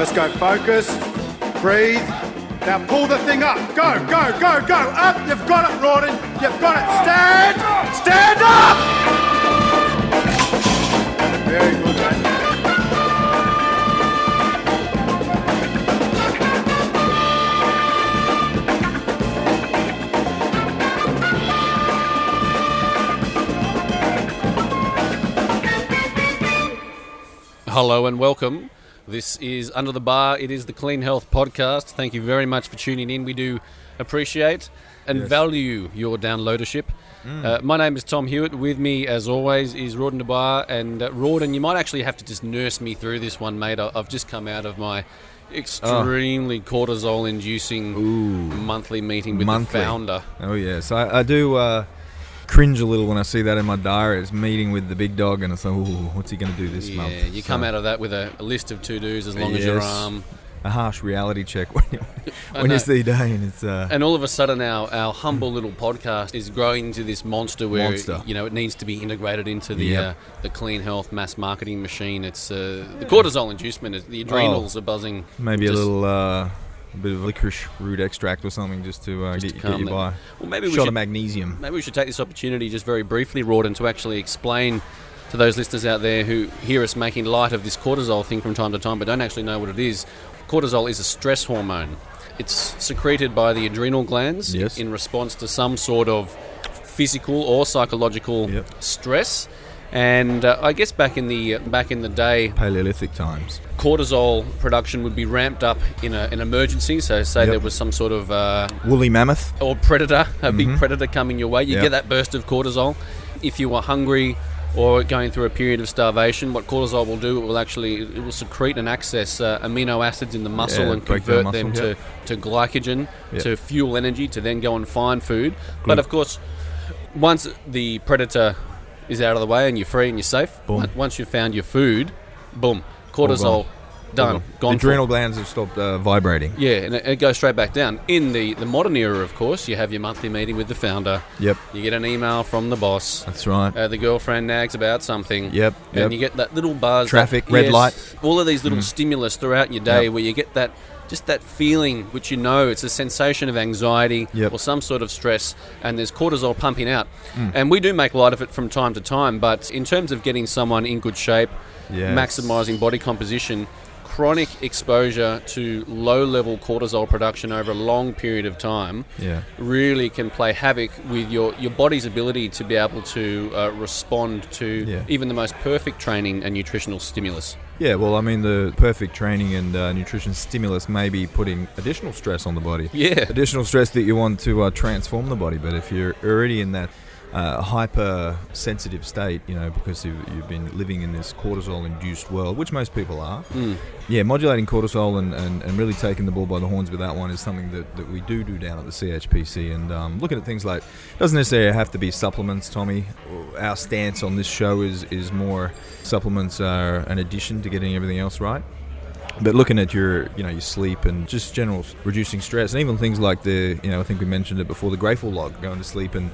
Let's go. Focus. Breathe. Now pull the thing up. Go, go, go, go. Up. You've got it, Rawdon. You've got it. Stand. Stand up. Very good. Hello and welcome. This is Under the Bar. It is the Clean Health Podcast. Thank you very much for tuning in. We do appreciate and value your downloadership. Uh, my name is Tom Hewitt. With me, as always, is Rawdon DeBar. And uh, Rawdon, you might actually have to just nurse me through this one, mate. I- I've just come out of my extremely cortisol-inducing monthly meeting with Monthly. the founder. Oh yes, I, I do uh, cringe a little when I see that in my diary. It's meeting with the big dog, and I think, "Ooh, what's he going to do this Yeah, month?" Yeah, you come out of that with a, a list of to-dos as long as your arm. a harsh reality check when you, when you see Dane. It's uh, And all of a sudden, our, our humble little podcast is growing into this monster where Monster. you know it needs to be integrated into the Yep. uh, the clean health mass marketing machine. It's uh, the cortisol inducement. is- The adrenals are buzzing. maybe Just- a little uh, bit of licorice root extract or something just to uh, Just get, to get you by. Well, maybe we Shot should of magnesium. maybe we should take this opportunity just very briefly, Rawdon, to actually explain to those listeners out there who hear us making light of this cortisol thing from time to time, but don't actually know what it is. Cortisol is a stress hormone. It's secreted by the adrenal glands Yes. in response to some sort of physical or psychological Yep. stress. And uh, I guess back in the back in the day, Paleolithic times. cortisol production would be ramped up in a, an emergency. So, say Yep. there was some sort of uh, Woolly mammoth. or predator, a big predator coming your way, you Yep. get that burst of cortisol. If you are hungry or going through a period of starvation, what cortisol will do, it will actually it will secrete and access uh, amino acids in the muscle Yeah, and convert them muscle, to, yep. to glycogen, Yep. to fuel energy, to then go and find food. But of course, once the predator is out of the way and you're free and you're safe, Boom. on- once you've found your food, boom, cortisol done, The gone. adrenal glands have stopped uh, vibrating. Yeah, and it, it goes straight back down. In the, the modern era, of course, you have your monthly meeting with the founder. Yep, You get an email from the boss. that's right. Uh, the girlfriend nags about something. Yep, And yep. you get that little buzz. Traffic, that- red yes, light. Mm. All of these little stimulus throughout your day Yep. where you get that just that feeling which you know it's a sensation of anxiety Yep. or some sort of stress and there's cortisol pumping out. Mm. And we do make light of it from time to time, but in terms of getting someone in good shape, Yes. maximizing body composition, chronic exposure to low level cortisol production over a long period of time Yeah. really can play havoc with your, your body's ability to be able to uh, respond to Yeah. even the most perfect training and nutritional stimulus. Yeah, well, I mean, the perfect training and uh, nutrition stimulus may be putting additional stress on the body. Yeah. Additional stress that you want to uh, transform the body. But if you're already in that uh, hypersensitive state, you know, because you've, you've been living in this cortisol induced world, which most people are, Mm. yeah, modulating cortisol and, and, and really taking the bull by the horns with that one is something that, that we do do down at the CHPC. And um, looking at things like, doesn't necessarily have to be supplements, Tommy. Our stance on this show is, is more supplements are an addition to getting everything else right. But looking at your, you know, your sleep and just general reducing stress, and even things like the, you know, I think we mentioned it before, the grateful log, going to sleep and,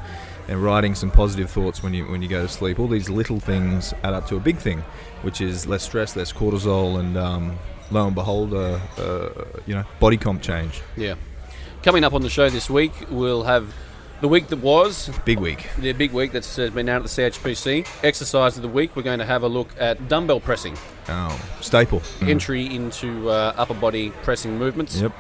and writing some positive thoughts when you when you go to sleep. All these little things add up to a big thing, which is less stress, less cortisol, and um, lo and behold, uh, uh, you know, body comp change. Yeah. Coming up on the show this week, we'll have the week that was, Big week. the big week that's uh, been out at the CHPC. Exercise of the week, we're going to have a look at dumbbell pressing, Oh, staple. Mm. entry into uh, upper body pressing movements. Yep.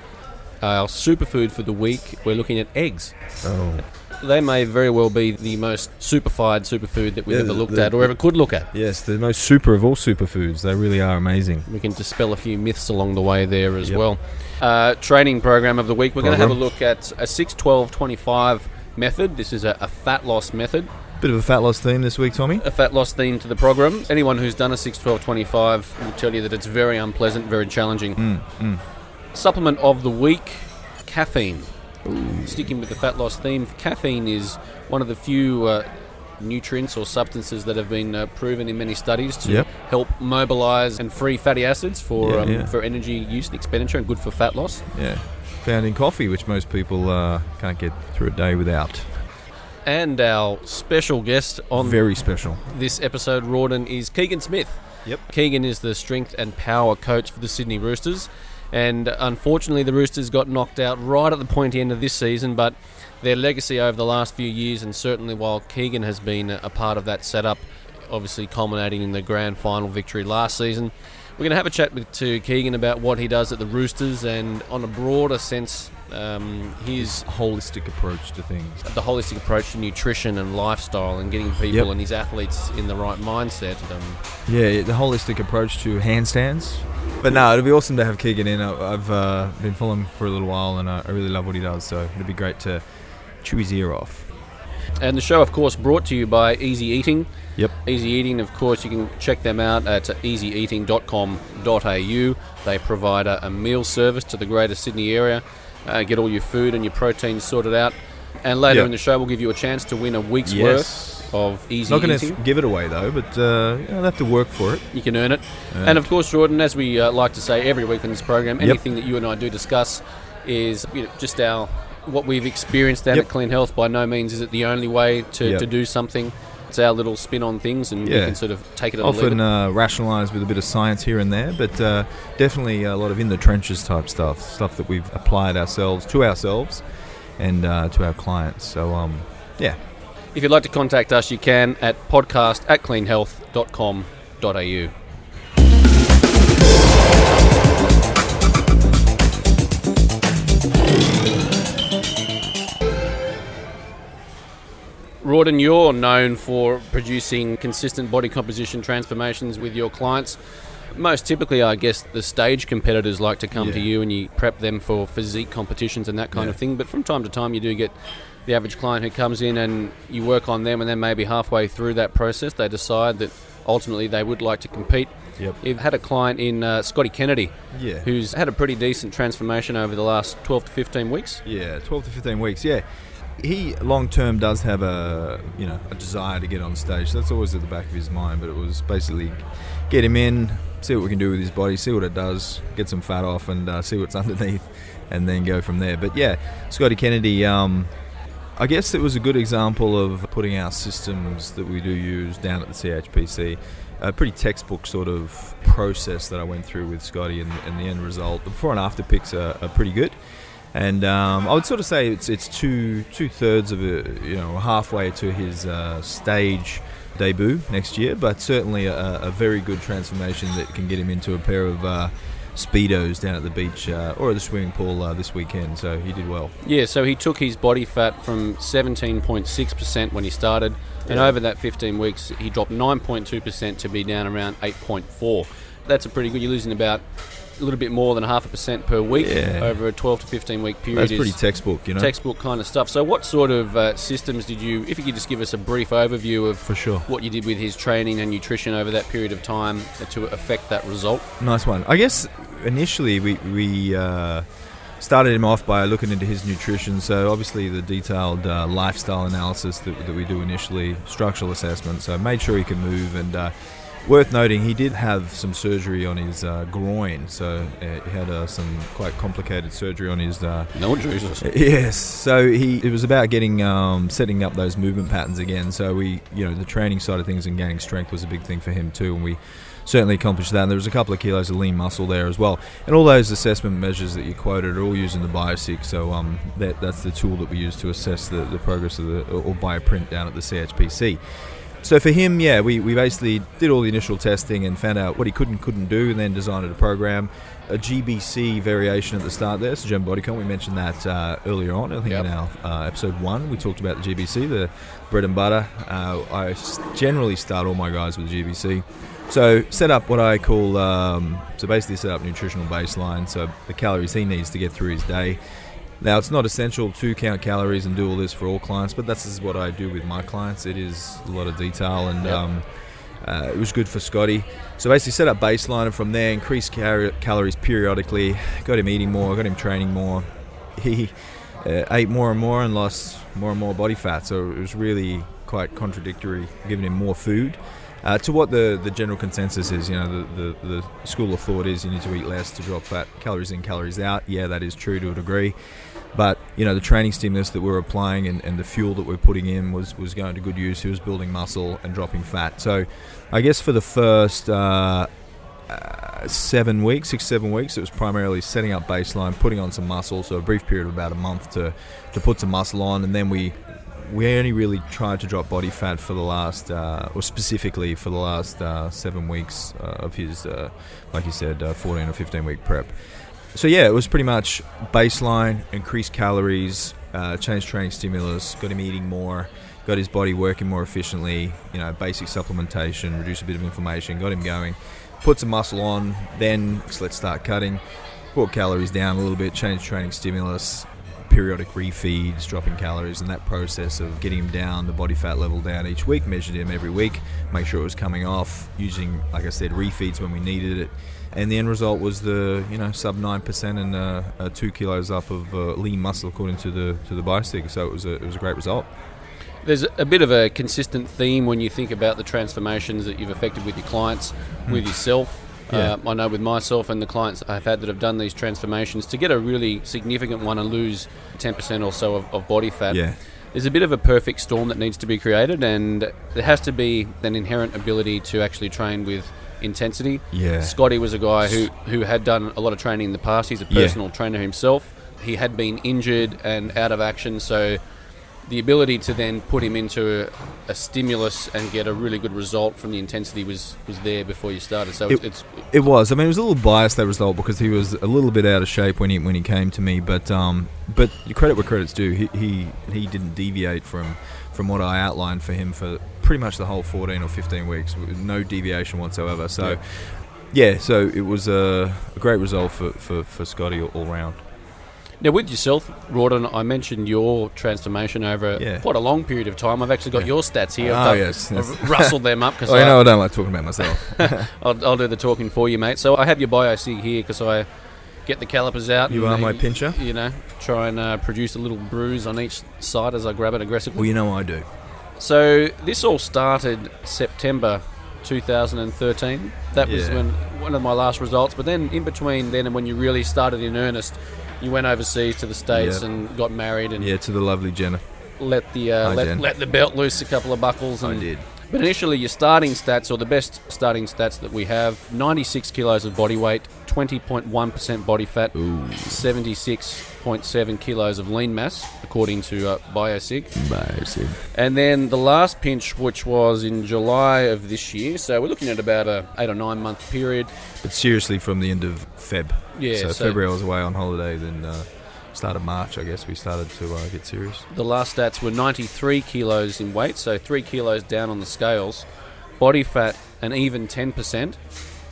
Our superfood for the week, we're looking at eggs. Oh. They may very well be the most superfied superfood that we've Yeah, ever looked the- at or ever could look at. Yes, the most super of all superfoods. They really are amazing. We can dispel a few myths along the way there as Yep. well. Uh, training program of the week, we're going to have a look at a 6 12 25 method. This is a, a fat loss method. Bit of a fat loss theme this week, Tommy. A fat loss theme to the program. Anyone who's done a 6 12 25 will tell you that it's very unpleasant, very challenging. Mm, Supplement of the week caffeine. Sticking with the fat loss theme, caffeine is one of the few uh, nutrients or substances that have been uh, proven in many studies to Yep. help mobilize and free fatty acids for Yeah, um, yeah. for energy use and expenditure and good for fat loss. Yeah. Found in coffee, which most people uh, can't get through a day without. And our special guest on Very special. this episode, Rawdon, is Keegan Smith. Yep. Keegan is the strength and power coach for the Sydney Roosters. And unfortunately, the Roosters got knocked out right at the pointy end of this season, but their legacy over the last few years, and certainly while Keegan has been a part of that setup, obviously culminating in the grand final victory last season. We're going to have a chat with to Keegan about what he does at the Roosters and, on a broader sense, um, his Holistic approach to things. the holistic approach to nutrition and lifestyle and getting people Yep. and his athletes in the right mindset. Um, Yeah, the holistic approach to handstands. But no, it'll be awesome to have Keegan in. I've uh, been following him for a little while, and I I really love what he does. So it'd be great to chew his ear off. and the show, of course, brought to you by Easy Eating. Yep. Easy Eating, of course, you can check them out at easyeating.com.au. They provide a meal service to the Greater Sydney area. Uh, get all your food and your proteins sorted out. And later Yep. in the show, we'll give you a chance to win a week's Yes. worth of Easy Not going to give it away though, but uh, you know, they'll have to work for it. You can earn it. And of course, Rawdon, as we uh, like to say every week on this program, Yep. anything that you and I do discuss is you know, just our what we've experienced down Yep. at Clean Health. By no means is it the only way to, Yep. to do something. It's our little spin on things, and you Yeah. can sort of take it Often uh, rationalised with a bit of science here and there, but uh, definitely a lot of in the trenches type stuff, stuff that we've applied ourselves to ourselves and uh, to our clients. So um, yeah, If you'd like to contact us, you can at podcast at cleanhealth.com.au. Rawdon, you're known for producing consistent body composition transformations with your clients. Most typically, I guess the stage competitors like to come to you and you prep them for physique competitions and that kind Yeah. of thing. But from time to time, you do get the average client who comes in and you work on them, and then maybe halfway through that process, they decide that ultimately they would like to compete. Yep. You've had a client in uh, Scotty Kennedy yeah, who's had a pretty decent transformation over the last 12 to 15 weeks. Yeah, 12 to 15 weeks. Yeah. He long term does have a you know a desire to get on stage. That's always at the back of his mind. But it was basically get him in, see what we can do with his body, see what it does, get some fat off, and uh, see what's underneath, and then go from there. But yeah, Scotty Kennedy. Um, I guess it was a good example of putting our systems that we do use down at the CHPC. A pretty textbook sort of process that I went through with Scotty, and, and the end result, the before and after pics are, are pretty good. And um, I would sort of say it's it's two two thirds of a you know halfway to his uh, stage debut next year, but certainly a, a very good transformation that can get him into a pair of uh, speedos down at the beach uh, or at the swimming pool uh, this weekend. So he did well. Yeah, so he took his body fat from 17.6% when he started, and over that 15 weeks, he dropped 9.2% to be down around 8.4. That's a pretty good. You're losing about a little bit more than half a percent per week Yeah. over a 12 to 15 week period. That's is pretty textbook, you know. textbook kind of stuff. So, what sort of uh, systems did you? If you could just give us a brief overview of For sure. what you did with his training and nutrition over that period of time to affect that result. Nice one. I guess initially we we uh, started him off by looking into his nutrition. So obviously the detailed uh, lifestyle analysis that, that we do initially, structural assessment. So made sure he could move and. Worth noting, he did have some surgery on his uh, groin, so uh, he had uh, some quite complicated surgery on his uh, No Jesus. Yes. So he it was about getting um, setting up those movement patterns again. So we you know the training side of things and gaining strength was a big thing for him too, and we certainly accomplished that. And there was a couple of kilos of lean muscle there as well, and all those assessment measures that you quoted are all using the Biosig. So um, that that's the tool that we use to assess the, the progress of the or bioprint down at the CHPC. So for him, yeah, we, we basically did all the initial testing and found out what he could and couldn't do, and then designed a program. A GBC variation at the start there, so German Body Comp, we mentioned that uh, earlier on. I think Yep. in our uh, episode one, we talked about the GBC, the bread and butter. Uh, I generally start all my guys with GBC. So set up what I call, um, so basically set up nutritional baseline, so the calories he needs to get through his day. Now, it's not essential to count calories and do all this for all clients, but this is what I do with my clients. It is a lot of detail, and Yep. um, uh, it was good for Scotty. So basically, set up baseline, and from there, increase cal- calories periodically. Got him eating more, got him training more. He uh, ate more and more and lost more and more body fat. So it was really quite contradictory, giving him more food. Uh, to what the, the general consensus is, you know, the, the, the school of thought is you need to eat less to drop fat, calories in, calories out. Yeah, that is true to a degree. But you know the training stimulus that we're applying and, and the fuel that we're putting in was was going to good use. He was building muscle and dropping fat. So, I guess for the first. Uh, uh, seven weeks, six, seven weeks. It was primarily setting up baseline, putting on some muscle. So a brief period of about a month to, to put some muscle on, and then we we only really tried to drop body fat for the last, uh, or specifically for the last uh, seven weeks uh, of his, uh, like you said, uh, 14 or 15 week prep. So yeah, it was pretty much baseline, increased calories, uh, change training stimulus, got him eating more, got his body working more efficiently. You know, basic supplementation, reduce a bit of inflammation, got him going. Put some muscle on, then let's start cutting. Brought calories down a little bit, change training stimulus, periodic refeeds, dropping calories, and that process of getting him down, the body fat level down each week, measured him every week, make sure it was coming off, using, like I said, refeeds when we needed it. And the end result was the you know sub nine percent and uh, uh, two kilos up of uh, lean muscle according to the to the biosig. So it was a it was a great result. There's a bit of a consistent theme when you think about the transformations that you've effected with your clients, Hmm. with yourself. Yeah. Uh, I know with myself and the clients I've had that have done these transformations, to get a really significant one and lose 10% or so of, of body fat, Yeah. there's a bit of a perfect storm that needs to be created, and there has to be an inherent ability to actually train with intensity. Yeah. Scotty was a guy who, who had done a lot of training in the past. He's a Yeah. personal trainer himself. He had been injured and out of action, so the ability to then put him into a, a stimulus and get a really good result from the intensity was, was there before you started. So It- it's, It was. I mean, it was a little biased that result because he was a little bit out of shape when he when he came to me. But um, but you credit where credit's due. He, he he didn't deviate from from what I outlined for him for pretty much the whole 14 or 15 weeks. No deviation whatsoever. So. Yeah. Yeah, so it was a, a great result for, for, for Scotty all, all round. Now, with yourself, Rawdon, I mentioned your transformation over Yeah. quite a long period of time. I've actually got Yeah. your stats here. Oh, I've done- yes, yes. I've rustled them up because Oh, you know, I don't like talking about myself. I'll, I'll do the talking for you, mate. So I have your biosig here because I get the calipers out. You are my pincher. You know, try and uh, produce a little bruise on each side as I grab it aggressively. well, you know I do. So this all started September 2013. That was Yeah. when one of my last results. But then in between then and when you really started in earnest, you went overseas to the states and got married and Yeah, to the lovely Jenna. let the uh, Hi, let, Jen. let the belt loose a couple of buckles. I did. But initially, your starting stats, or the best starting stats that we have 96 kilos of body weight, 20.1% body fat, 76.7 kilos of lean mass, according to uh, Biosig. Basic. And then the last pinch, which was in July of this year, so we're looking at about a eight or nine month period. But seriously, from the end of Feb. Yeah, So, so- February I was away on holiday. Then uh, start of March, I guess we started to uh, get serious. The last stats were 93 kilos in weight, so three kilos down on the scales. Body fat, an even 10%.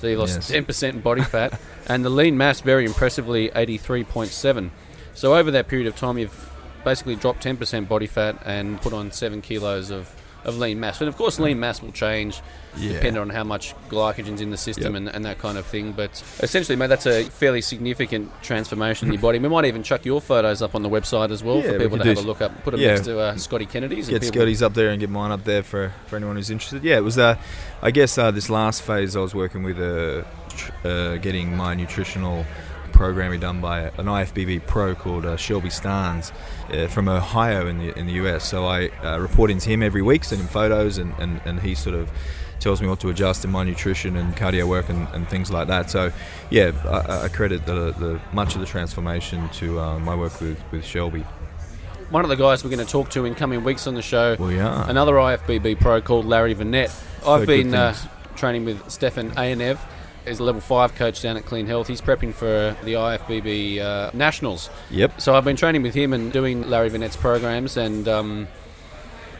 So you lost Yes. 10% in body fat. and the lean mass, very impressively, 83.7. So over that period of time, you've basically dropped 10% body fat and put on 7 kilos of, of lean mass. And of course, lean mass will change Yeah. depending on how much glycogen's in the system Yep. and, and that kind of thing. But essentially, mate, that's a fairly significant transformation in your body. We might even chuck your photos up on the website as well Yeah, for people could to have a look up. Put them yeah. next to uh, Scotty Kennedy's. Get people- Scotty's up there and get mine up there for, for anyone who's interested. Yeah, it was. Uh, I guess uh, this last phase I was working with uh, tr- uh, getting my nutritional programming done by an IFBB pro called uh, Shelby Starnes uh, from Ohio in the in the US. So I uh, report into him every week, send him photos, and, and, and he sort of tells me what to adjust in my nutrition and cardio work and, and things like that. So yeah, I, I credit the, the much of the transformation to uh, my work with, with Shelby. One of the guys we're going to talk to in coming weeks on the show, We are. another IFBB pro called Larry Vinette. I've been uh, training with Stefan Ayenev. He's a level 5 coach down at Clean Health. He's prepping for the IFBB uh, Nationals. Yep. So I've been training with him and doing Larry Vinette's programs, and um,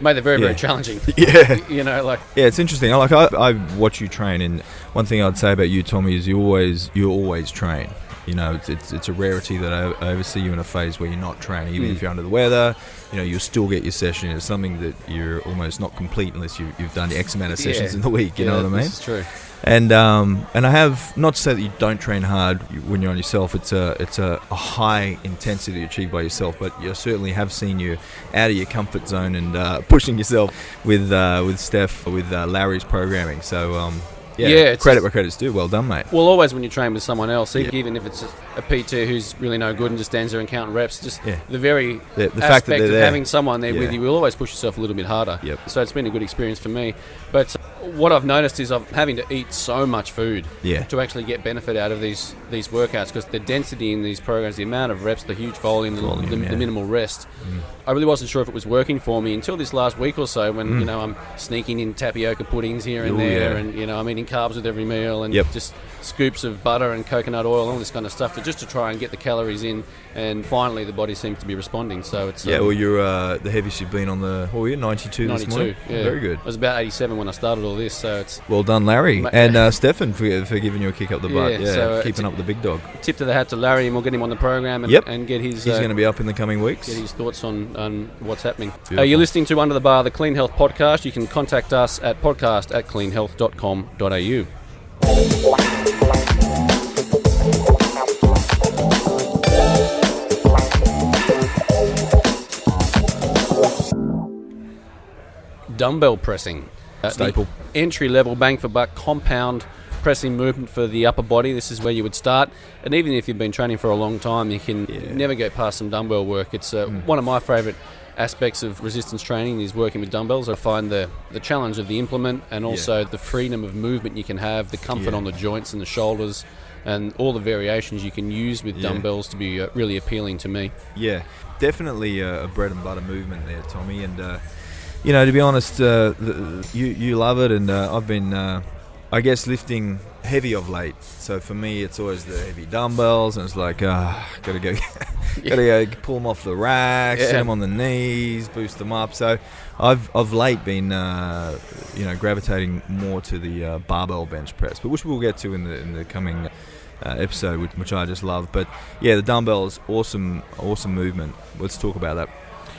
mate, they're very, very challenging. Yeah. You know, like Yeah, it's interesting. I like I, I watch you train, and one thing I'd say about you, Tommy, is you always you always train. You know, it's, it's, it's a rarity that I, I ever see you in a phase where you're not training. Even Mm. if you're under the weather, you know, you'll still get your session. It's something that you're almost not complete unless you, you've done X amount of sessions Yeah. in the week. You yeah, know what I mean? Is true. And um, and I have not to say that you don't train hard when you're on yourself. It's a it's a, a high intensity achieved by yourself, but you certainly have seen you out of your comfort zone and uh, pushing yourself with uh, with Steph with uh, Larry's programming. So um, Yeah, Yeah, it's credit where credit's due. Well done, mate. Well, always when you train with someone else, Yeah. even if it's a, PT who's really no good and just stands there and counting reps, just Yeah. the very The- the aspect fact that of there. having someone there with you will always push yourself a little bit harder. Yep. So it's been a good experience for me. But what I've noticed is I'm having to eat so much food Yeah. to actually get benefit out of these these workouts because the density in these programs, the amount of reps, the huge volume, the, Volume, the, the minimal rest. I really wasn't sure if it was working for me until this last week or so when you know I'm sneaking in tapioca puddings here and Mm. Ooh, there and you know I'm eating carbs with every meal and Yep. just scoops of butter and coconut oil and all this kind of stuff to just to try and get the calories in and finally the body seems to be responding so it's Yeah, um, well, you're uh, the heaviest you've been on the. What were you? 92 this 92 morning. yeah Very good. I was about 87 when I started all this so it's Well done, Larry, Ma- and uh, Stefan for, for giving you a kick up the butt. Yeah, Yeah, so, uh, keeping it's- up with the big dog. tip to the hat to Larry and we'll get him on the program and, Yep. and get his He's uh, going to be up in the coming weeks. get his thoughts on, on what's happening. Uh, you're listening to Under the Bar, the Clean Health Podcast. You can contact us at podcast at cleanhealth.com.au. Dumbbell pressing. Uh, Staple. Entry level bang for buck compound pressing movement for the upper body. This is where you would start. And even if you've been training for a long time, you can Yeah. Mm. never go past some dumbbell work. It's uh, one of my favourite aspects of resistance training is working with dumbbells. I find the, the challenge of the implement and also the freedom of movement you can have, the comfort Yeah. on the joints and the shoulders, and all the variations you can use with Yeah. dumbbells to be uh, really appealing to me. Yeah, definitely a, a bread and butter movement there, Tommy. And uh, you know, to be honest, uh, the, you you love it, and uh, I've been, uh, I guess, lifting heavy of late. So for me, it's always the heavy dumbbells, and it's like, ah, gotta go, gotta go pull them off the rack, Yeah. set them on the knees, boost them up. So I've of late been, uh, you know, gravitating more to the uh, barbell bench press, but which we'll get to in the in the coming. Uh, episode which, which I just love, but yeah, the dumbbells, awesome, awesome movement. Let's talk about that.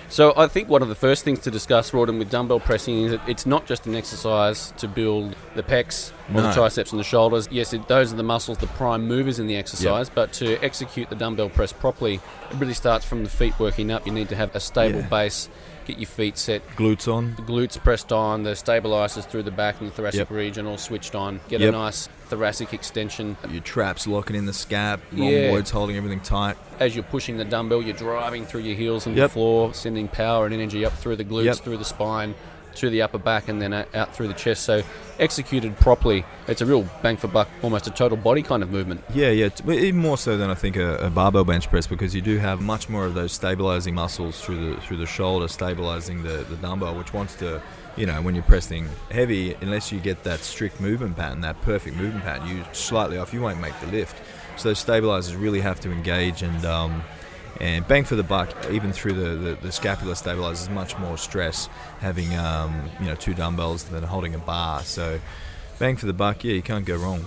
So I think one of the first things to discuss, Rawdon, with dumbbell pressing is that it's not just an exercise to build the pecs or the triceps and the shoulders. Yes, it, those are the muscles, the prime movers in the exercise, but to execute the dumbbell press properly, it really starts from the feet working up. You need to have a stable Yeah. base, get your feet set, Glutes on. the glutes pressed on, the stabilizers through the back and the thoracic Yep. region all switched on, get Yep. a nice thoracic extension. Your traps locking in the scap. Long Yeah. holding everything tight. As you're pushing the dumbbell, you're driving through your heels and Yep. the floor, sending power and energy up through the glutes, through the spine, to the upper back, and then out through the chest. So, executed properly, it's a real bang for buck, almost a total body kind of movement. Yeah, yeah. Even more so than I think a, a barbell bench press because you do have much more of those stabilizing muscles through the through the shoulder, stabilizing the, the dumbbell, which wants to, you know, when you're pressing heavy, unless you get that strict movement pattern, that perfect movement pattern, you slightly off, you won't make the lift. So those stabilizers really have to engage and. Um, and bang for the buck, even through the, the, the scapular stabilizer, is much more stress having um, you know two dumbbells than holding a bar. So bang for the buck, yeah, you can't go wrong.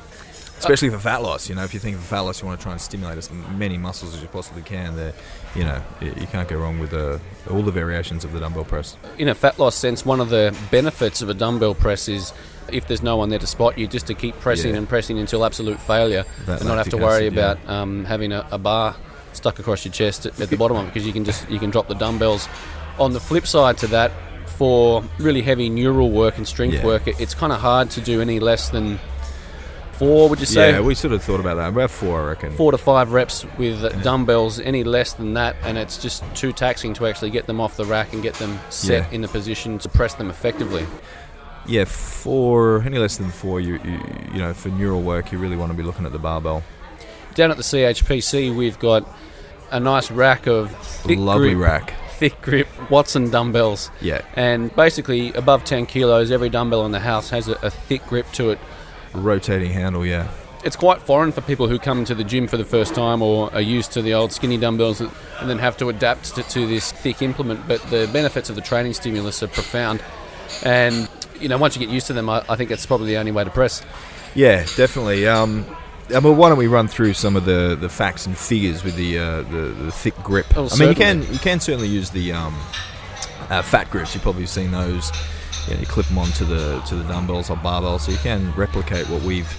Especially for fat loss, you know, if you think of fat loss, you want to try and stimulate as many muscles as you possibly can. There, you know, you, can't go wrong with uh, all the variations of the dumbbell press. In a fat loss sense, one of the benefits of a dumbbell press is if there's no one there to spot you, just to keep pressing Yeah. and pressing until absolute failure That and not have to worry acid, yeah. about um, having a, a bar stuck across your chest at, at the bottom of it because you can just you can drop the dumbbells. On the flip side to that, for really heavy neural work and strength Yeah. work, it, it's kind of hard to do any less than four. Would you say? yeah, we sort of thought about that. About four, I reckon. four to five reps with dumbbells, any less than that, and it's just too taxing to actually get them off the rack and get them set Yeah. in the position to press them effectively. Yeah, four, any less than four, you, you you know, for neural work, you really want to be looking at the barbell. Down at the CHPC, we've got a nice rack of thick Lovely grip, rack. thick grip Watson dumbbells, Yeah, and basically above 10 kilos, every dumbbell in the house has a, a thick grip to it. rotating handle. Yeah, It's quite foreign for people who come to the gym for the first time or are used to the old skinny dumbbells and then have to adapt to, to this thick implement. But the benefits of the training stimulus are profound, and you know once you get used to them, I, I think that's probably the only way to press. yeah, definitely. Um, uh, well, why don't we run through some of the, the facts and figures with the uh, the, the thick grip? Oh, I mean, you can you can certainly use the um, uh, fat grips. You've probably seen those. You, know, you clip them onto the to the dumbbells or barbells, so you can replicate what we've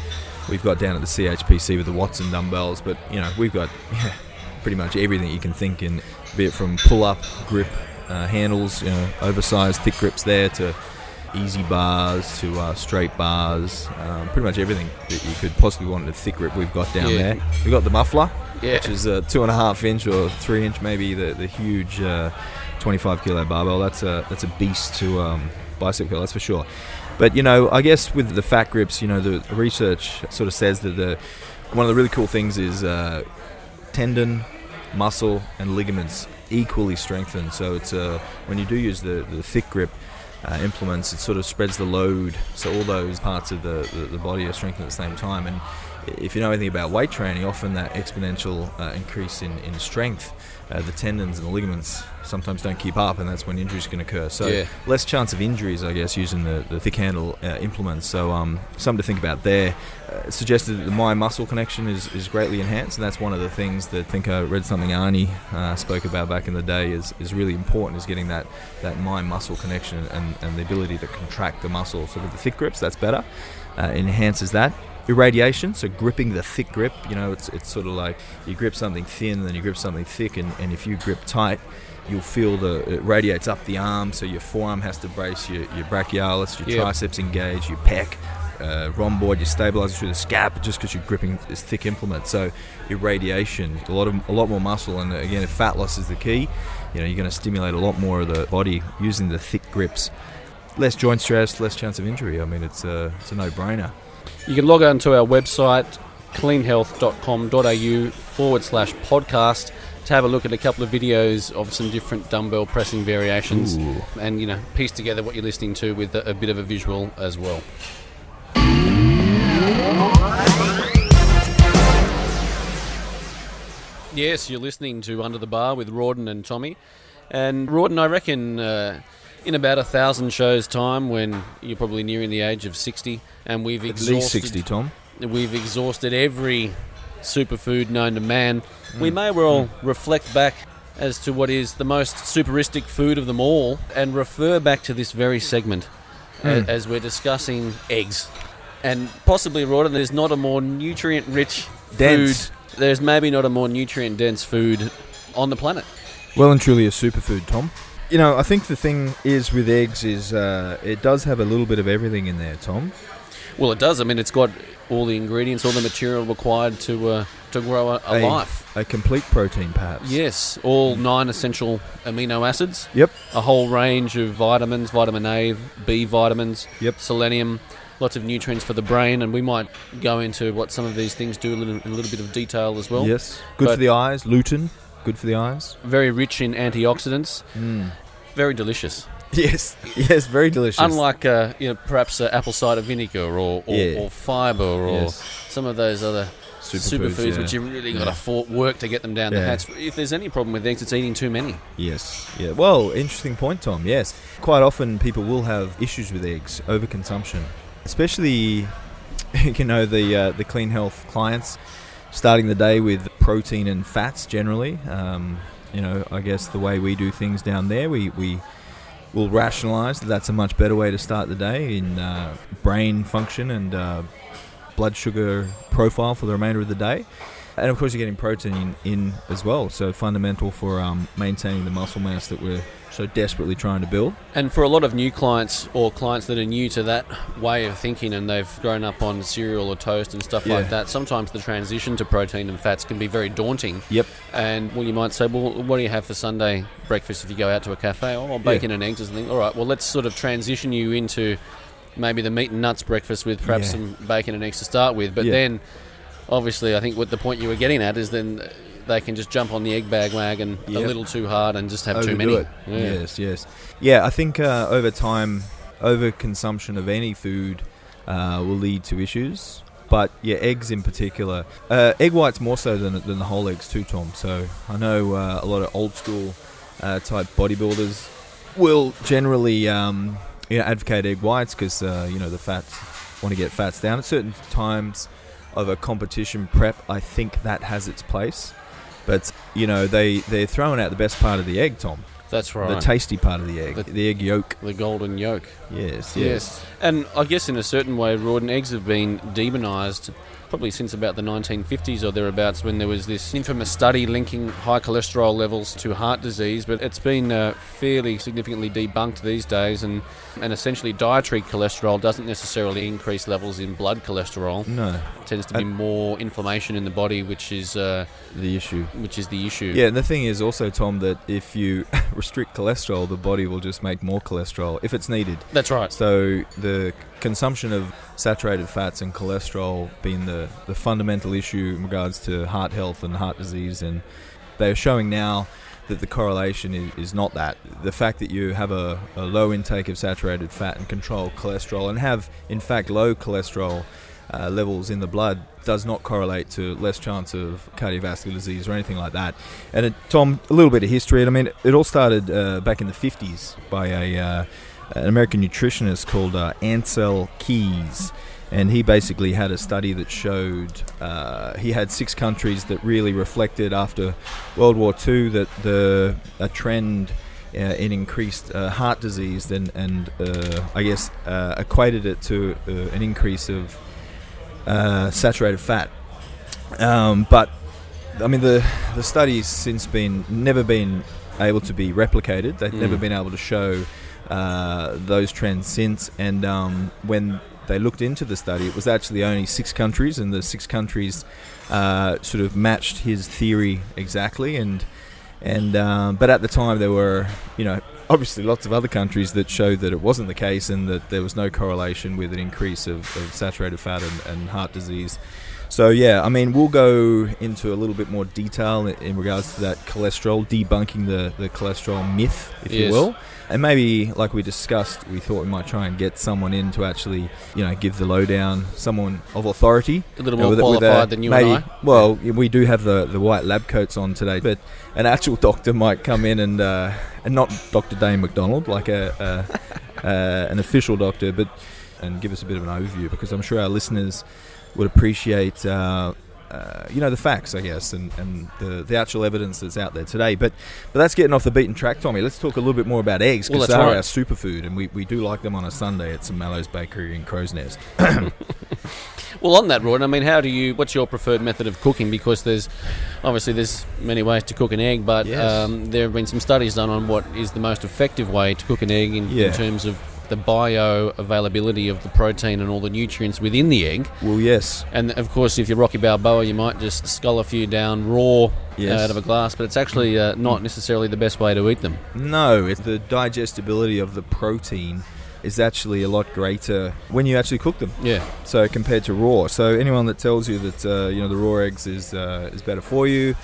we've got down at the CHPC with the Watson dumbbells. But you know, we've got yeah, pretty much everything you can think in, be it from pull up grip uh, handles, you know, oversized thick grips there to easy bars to uh, straight bars, um, pretty much everything that you could possibly want in a thick grip we've got down Yeah. there. We've got the muffler, Yeah. which is a two and a half inch or three inch, maybe the the huge uh, 25 kilo barbell. That's a that's a beast to um, bicep curl, that's for sure. But you know, I guess with the fat grips, you know, the research sort of says that the one of the really cool things is uh, tendon, muscle, and ligaments equally strengthened. So it's uh, when you do use the, the thick grip uh, implements, it sort of spreads the load. So all those parts of the, the, the body are strengthened at the same time. And if you know anything about weight training, often that exponential uh, increase in, in strength, uh, the tendons and the ligaments sometimes don't keep up, and that's when injuries can occur. So Yeah. less chance of injuries, I guess, using the, the thick handle uh, implements. So um, something to think about there. Uh, suggested that the mind muscle connection is, is greatly enhanced, and that's one of the things that I think I read something Arnie uh, spoke about back in the day is, is really important is getting that, that mind muscle connection and, and the ability to contract the muscle. So with the thick grips, that's better. Uh, enhances that. Irradiation, so gripping the thick grip, you know, it's, it's sort of like you grip something thin, then you grip something thick, and, and if you grip tight, you'll feel the it radiates up the arm, so your forearm has to brace, your, your brachialis, your Yep. triceps engage, your pec, uh, rhomboid, your stabilizer through the scap, just because you're gripping this thick implement. So irradiation, a lot of a lot more muscle, and again, if fat loss is the key, you know, you're going to stimulate a lot more of the body using the thick grips. Less joint stress, less chance of injury. I mean, it's a it's a no-brainer. You can log on to our website, cleanhealth.com.au forward slash podcast to have a look at a couple of videos of some different dumbbell pressing variations Ooh. and, you know, piece together what you're listening to with a, a bit of a visual as well. Yes, you're listening to Under the Bar with Rawdon and Tommy. And Rawdon, I reckon uh, in about a thousand shows' time, when you're probably nearing the age of 60, and we've At exhausted, least 60, Tom. we've exhausted every superfood known to man, Mm. we may well reflect back as to what is the most superistic food of them all and refer back to this very segment Mm. as we're discussing eggs. And possibly, Rawdon, there's not a more nutrient rich Dense. food. There's maybe not a more nutrient dense food on the planet. Well and truly a superfood, Tom. You know, I think the thing is with eggs is uh, it does have a little bit of everything in there, Tom. Well, it does. I mean, it's got all the ingredients, all the material required to uh, to grow a, a A- life. A complete protein, perhaps. Yes, all nine essential amino acids. Yep. A whole range of vitamins, vitamin A, B vitamins, Yep. selenium, lots of nutrients for the brain, and we might go into what some of these things do a little, in a little bit of detail as well. yes. Good but- for the eyes. Lutein. Good for the eyes. Very rich in antioxidants. Mm. Very delicious. Yes. Yes. Very delicious. Unlike, uh, you know, perhaps uh, apple cider vinegar or, or, Yeah. or fiber or Yes. some of those other Superfoods, superfoods, yeah. which you really got to work to get them down the Yeah. hatch. If there's any problem with eggs, it's eating too many. Yes. Yeah. Well, interesting point, Tom. Yes. Quite often people will have issues with eggs, overconsumption, especially, you know, the uh, the clean health clients starting the day with protein and fats generally. Um, you know, I guess the way we do things down there, we we will rationalise that that's a much better way to start the day in uh, brain function and uh, blood sugar profile for the remainder of the day. And of course, you're getting protein in as well, so fundamental for um, maintaining the muscle mass that we're so desperately trying to build. And for a lot of new clients or clients that are new to that way of thinking and they've grown up on cereal or toast and stuff like that, sometimes the transition to protein and fats can be very daunting. Yep. And well, you might say, well, what do you have for Sunday breakfast if you go out to a cafe? Oh, bacon and eggs or something. All right, well, let's sort of transition you into maybe the meat and nuts breakfast with perhaps Yeah. some bacon and eggs to start with. But Yeah. then, obviously, I think what the point you were getting at is then they can just jump on the egg bag wagon a little too hard and just have too many. Yeah. Yes, yes. Yeah, I think uh, over time, overconsumption of any food uh, will lead to issues. But yeah, eggs in particular, uh, egg whites more so than, than the whole eggs too, Tom. So I know uh, a lot of old school uh, type bodybuilders will generally um, you know, advocate egg whites because uh, you know the fats want to get fats down at certain times of a competition prep. I think that has its place, but you know they they're throwing out the best part of the egg, Tom. That's right. The tasty part of the egg, The- the, egg yolk. the golden yolk. Yes, yes, Yes. And I guess in a certain way, Rawdon eggs have been demonised probably since about the 1950s or thereabouts when there was this infamous study linking high cholesterol levels to heart disease. But it's been uh, fairly significantly debunked these days, and, and essentially dietary cholesterol doesn't necessarily increase levels in blood cholesterol. No, It tends to be more inflammation in the body, which is uh, the issue. which is the issue. Yeah, and the thing is also, Tom, that if you restrict cholesterol, the body will just make more cholesterol if it's needed. That's right. So the consumption of saturated fats and cholesterol being the, the fundamental issue in regards to heart health and heart disease, and they're showing now that the correlation is, is not that. The fact that you have a, a low intake of saturated fat and control cholesterol and have, in fact, low cholesterol uh, levels in the blood does not correlate to less chance of cardiovascular disease or anything like that. And it, Tom, a little bit of history. I mean, it all started uh, back in the 50s by a uh, an American nutritionist called uh, Ancel Keys. And he basically had a study that showed uh, he had six countries that really reflected after World War II that the a trend uh, in increased uh, heart disease and, and uh, I guess uh, equated it to uh, an increase of uh, saturated fat. Um, but I mean, the the study's since been never been able to be replicated. They've never Mm. been able to show uh, those trends since. And um, when they looked into the study, it was actually only six countries, and the six countries uh, sort of matched his theory exactly. And and um, but at the time there were you know obviously lots of other countries that showed that it wasn't the case and that there was no correlation with an increase of, of saturated fat and, and heart disease. So yeah, I mean we'll go into a little bit more detail in, in regards to that cholesterol, debunking the, the cholesterol myth, if you will. And maybe, like we discussed, we thought we might try and get someone in to actually, you know, give the lowdown, someone of authority, A little more with a- with a- qualified than you maybe, and I. Well, we do have the, the white lab coats on today, but an actual doctor might come in and uh, and not Dr. Dane McDonald, like a, a uh, an official doctor, but and give us a bit of an overview because I'm sure our listeners would appreciate. Uh, uh, you know the facts, I guess, and, and the, the actual evidence that's out there today. But but that's getting off the beaten track, Tommy. Let's talk a little bit more about eggs because that's they are right. our superfood, and we, we do like them on a Sunday at St Mallows Bakery in Crow's Nest. Well, on that, Ron, I mean, how do you? What's your preferred method of cooking? Because there's obviously there's many ways to cook an egg, but Yes. um, there have been some studies done on what is the most effective way to cook an egg in, Yeah. in terms of the bioavailability of the protein and all the nutrients within the egg. Well, yes, And of course, if you're Rocky Balboa, you might just scull a few down raw Yes. out of a glass, but it's actually uh, not necessarily the best way to eat them. No, it's the digestibility of the protein is actually a lot greater when you actually cook them. Yeah, So compared to raw, so anyone that tells you that uh, you know the raw eggs is uh, is better for you,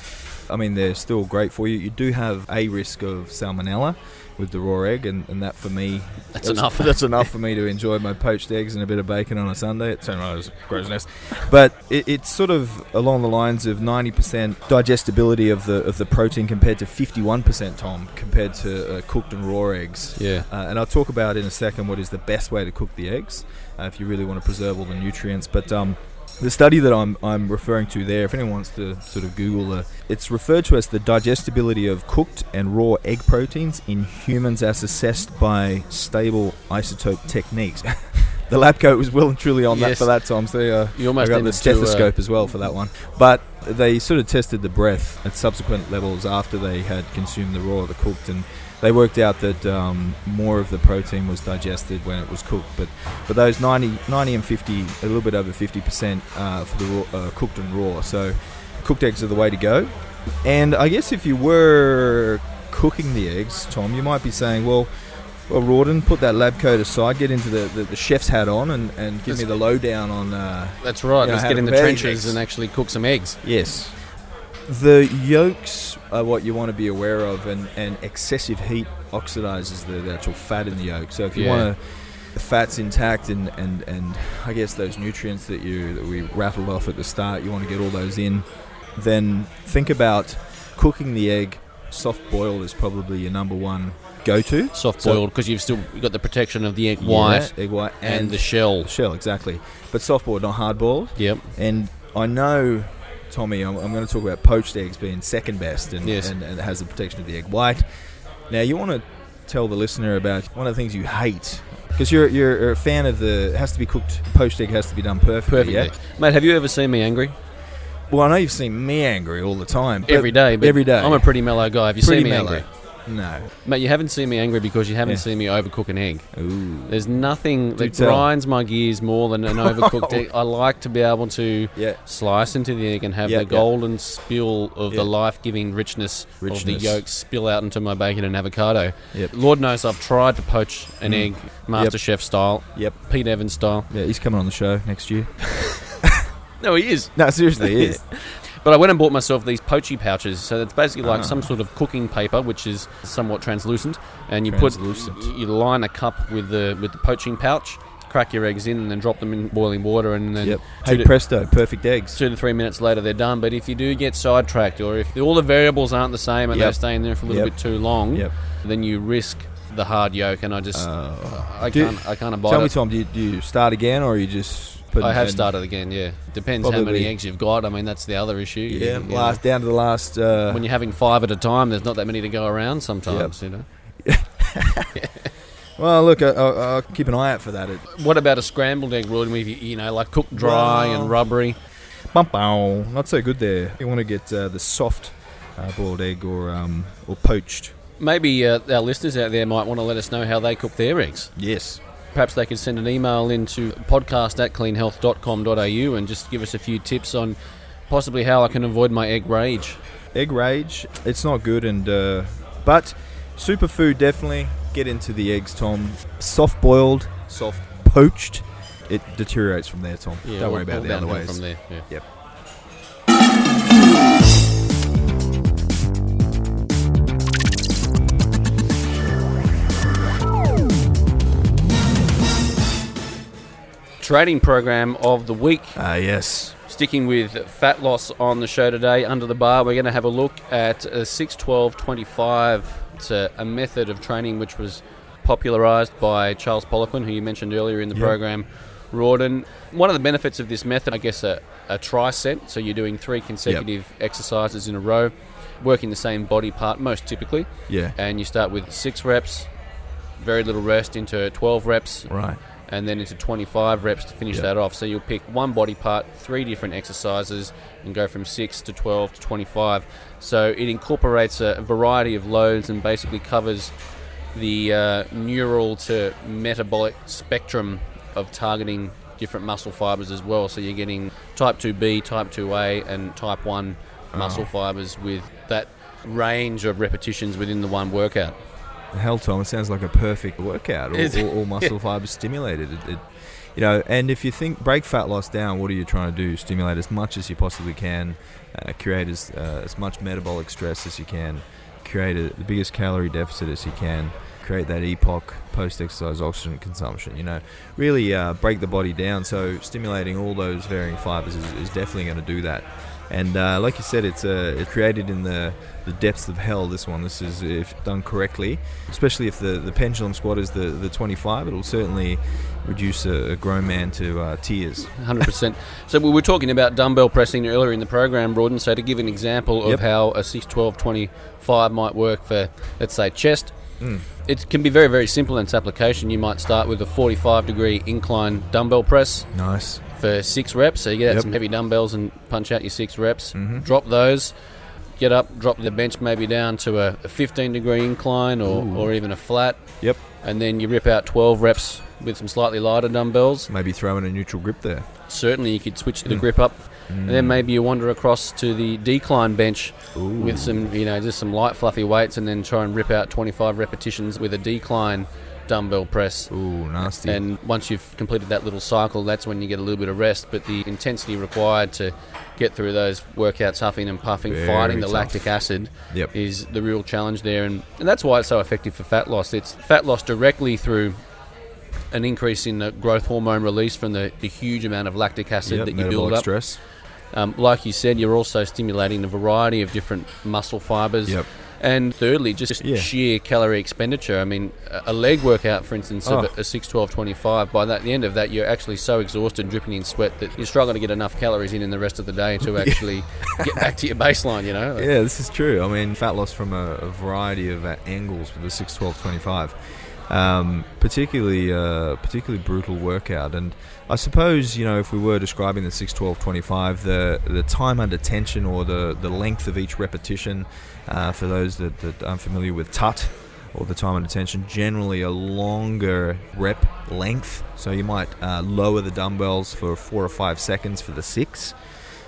I mean they're still great for you. You do have a risk of salmonella with the raw egg, and, and that for me That's enough. That's enough for me to enjoy my poached eggs and a bit of bacon on a Sunday at Sunrise Crow's Nest. But it, it's sort of along the lines of 90% digestibility of the of the protein compared to 51%, Tom, compared to uh, cooked and raw eggs. yeah. Uh, and I'll talk about in a second what is the best way to cook the eggs uh, if you really want to preserve all the nutrients. But um, the study that I'm, I'm referring to there, if anyone wants to sort of Google it, it's referred to as the digestibility of cooked and raw egg proteins in humans as assessed by stable isotope techniques. the lab coat was well and truly on that for that, Tom. So uh, You I almost got needed the to, uh, stethoscope as well for that one. But they sort of tested the breath at subsequent levels after they had consumed the raw or the cooked, and they worked out that um, more of the protein was digested when it was cooked. But for those 90, 90 and 50, a little bit over 50% uh, for the raw, uh, cooked and raw. So cooked eggs are the way to go. And I guess if you were cooking the eggs, Tom, you might be saying, well, well, Rawdon, put that lab coat aside, get into the, the, the chef's hat on, and, and give me the lowdown on uh, That's right. you know, Let's get in the trenches eggs. and actually cook some eggs. Yes. The yolks are what you want to be aware of, and, and excessive heat oxidizes the, the actual fat in the yolk. So if you Yeah. want to, the fat's intact, and, and, and I guess those nutrients that you that we rattled off at the start, you want to get all those in. Then think about cooking the egg. Soft boiled is probably your number one go-to. Soft boiled because you've still got the protection of the egg white Yeah, egg white, and, the shell. shell exactly. But soft boiled, not hard boiled. Yep. And I know, Tommy, I'm, I'm going to talk about poached eggs being second best and, Yes. and, and it has the protection of the egg white. Now, you want to tell the listener about one of the things you hate Because you're you're a fan of the. It has to be cooked. Poached egg has to be done perfectly. Perfectly. Yeah. Mate, have you ever seen me angry? Well, I know you've seen me angry all the time. every day, but every day. I'm a pretty mellow guy. Have you Pretty seen me mellow. angry? No. Mate, you haven't seen me angry because you haven't Yeah. seen me overcook an egg. Ooh. There's nothing that tell. grinds my gears more than an overcooked egg. I like to be able to Yeah. slice into the egg and have Yep, the yep. golden spill of Yep. the life-giving richness, of the Richness. yolk spill out into my bacon and avocado. Yep. Lord knows I've tried to poach an Mm. egg, MasterChef style, Yep. Pete Evans style. Yeah, he's coming on the show next year. No, he is. No, seriously, he is. But I went and bought myself these poachy pouches. So it's basically like Ah. some sort of cooking paper, which is somewhat translucent, and you Translucent. put you line a cup with the with the poaching pouch, crack your eggs in, and then drop them in boiling water, and then Yep. Hey, to, presto, perfect eggs. two to three minutes later they're done. But if you do get sidetracked, or if all the variables aren't the same and Yep. they're staying there for a little Yep. bit too long, then you risk the hard yolk. And I just I can't I can't abide Tell me, it. Tom, do you, do you start again or you just I have and- started again. Yeah, depends how many Probably- eggs you've got. I mean, that's the other issue. You- Yeah, you know. last down to the last. Uh, when you're having five at a time, there's not that many to go around sometimes, you know. well, look, I, I, I'll keep an eye out for that. It, What about a scrambled egg, Roy? With you know, like cooked dry Well- and rubbery. bum, bow, not so good there. You want to get uh, the soft uh, boiled egg or um, or poached. Maybe uh, our listeners out there might want to let us know how they cook their eggs. Yes. Perhaps they could send an email into podcast at cleanhealth.com.au and just give us a few tips on possibly how I can avoid my egg rage. Egg rage, it's not good, and uh, but superfood definitely get into the eggs, Tom. Soft boiled, soft poached, it deteriorates from there, Tom. Don't all- worry about all the other ways. From there, yeah. Yep. Trading program of the week. Ah, yes. Sticking with fat loss on the show today, under the bar, we're going to have a look at a 61225. It's a, a method of training which was popularised by Charles Poliquin, who you mentioned earlier in the Yep. program, Rawdon. One of the benefits of this method, I guess, a, a tri-set, so you're doing three consecutive exercises in a row, working the same body part most typically, Yeah. and you start with six reps, very little rest into 12 reps, Right. And then into 25 reps to finish Yep. that off. So you'll pick one body part, three different exercises, and go from 6 to 12 to 25. So it incorporates a variety of loads and basically covers the uh, neural to metabolic spectrum of targeting different muscle fibers as well. So you're getting type 2B, type 2A, and type 1 muscle fibers with that range of repetitions within the one workout. Hell, Tom, it sounds like a perfect workout. All, all, all muscle fibers stimulated. It, it, you know, and if you think break fat loss down, what are you trying to do? Stimulate as much as you possibly can, uh, create as uh, as much metabolic stress as you can, create a, the biggest calorie deficit as you can, create that EPOC post-exercise oxygen consumption. You know, really uh, break the body down. So stimulating all those varying fibers is, is definitely going to do that. And uh, like you said, it's uh, it's created in the, the depths of hell. This one, this is if done correctly, especially if the, the pendulum squat is the, the 25, it'll certainly reduce a, a grown man to uh, tears. Hundred percent. So we were talking about dumbbell pressing earlier in the program, Rawdon. So to give an example of Yep. how a 6, 12, 25 might work for, let's say, chest, Mm. it can be very, very simple in its application. You might start with a 45 degree incline dumbbell press Nice. For six reps. So you get out Yep. some heavy dumbbells and punch out your six reps. Mhm. Drop those. Get up, drop the bench maybe down to a, a 15 degree incline or, Ooh. or even a flat. Yep. And then you rip out 12 reps with some slightly lighter dumbbells. Maybe throw in a neutral grip there. Certainly, you could switch the Mm. grip up, and then Mm. maybe you wander across to the decline bench Ooh. with some, you know, just some light, fluffy weights, and then try and rip out 25 repetitions with a decline dumbbell press. Ooh, nasty. And once you've completed that little cycle, that's when you get a little bit of rest. But the intensity required to get through those workouts, huffing and puffing, Very fighting the tough. lactic acid, Yep. is the real challenge there. And, and that's why it's so effective for fat loss. It's fat loss directly through an increase in the growth hormone release from the, the huge amount of lactic acid Yep, that you build up. stress. Um, like you said, you're also stimulating a variety of different muscle fibers. Yep. And thirdly, just Yeah. sheer calorie expenditure. I mean, a- leg workout, for instance, of Oh. a, a 6, 12, 25, by that, the end of that, you're actually so exhausted, dripping in sweat, that you're struggling to get enough calories in in the rest of the day to actually get back to your baseline, you know? Yeah, this is true. I mean, fat loss from a, a variety of uh, angles with the 6, 12, 25. um, particularly uh, particularly brutal workout. And I suppose you know if we were describing the 6, 12, 25, the the time under tension or the the length of each repetition, uh, for those that, that aren't familiar with TUT or the time under tension, generally a longer rep length. So you might uh, lower the dumbbells for four or five seconds for the six.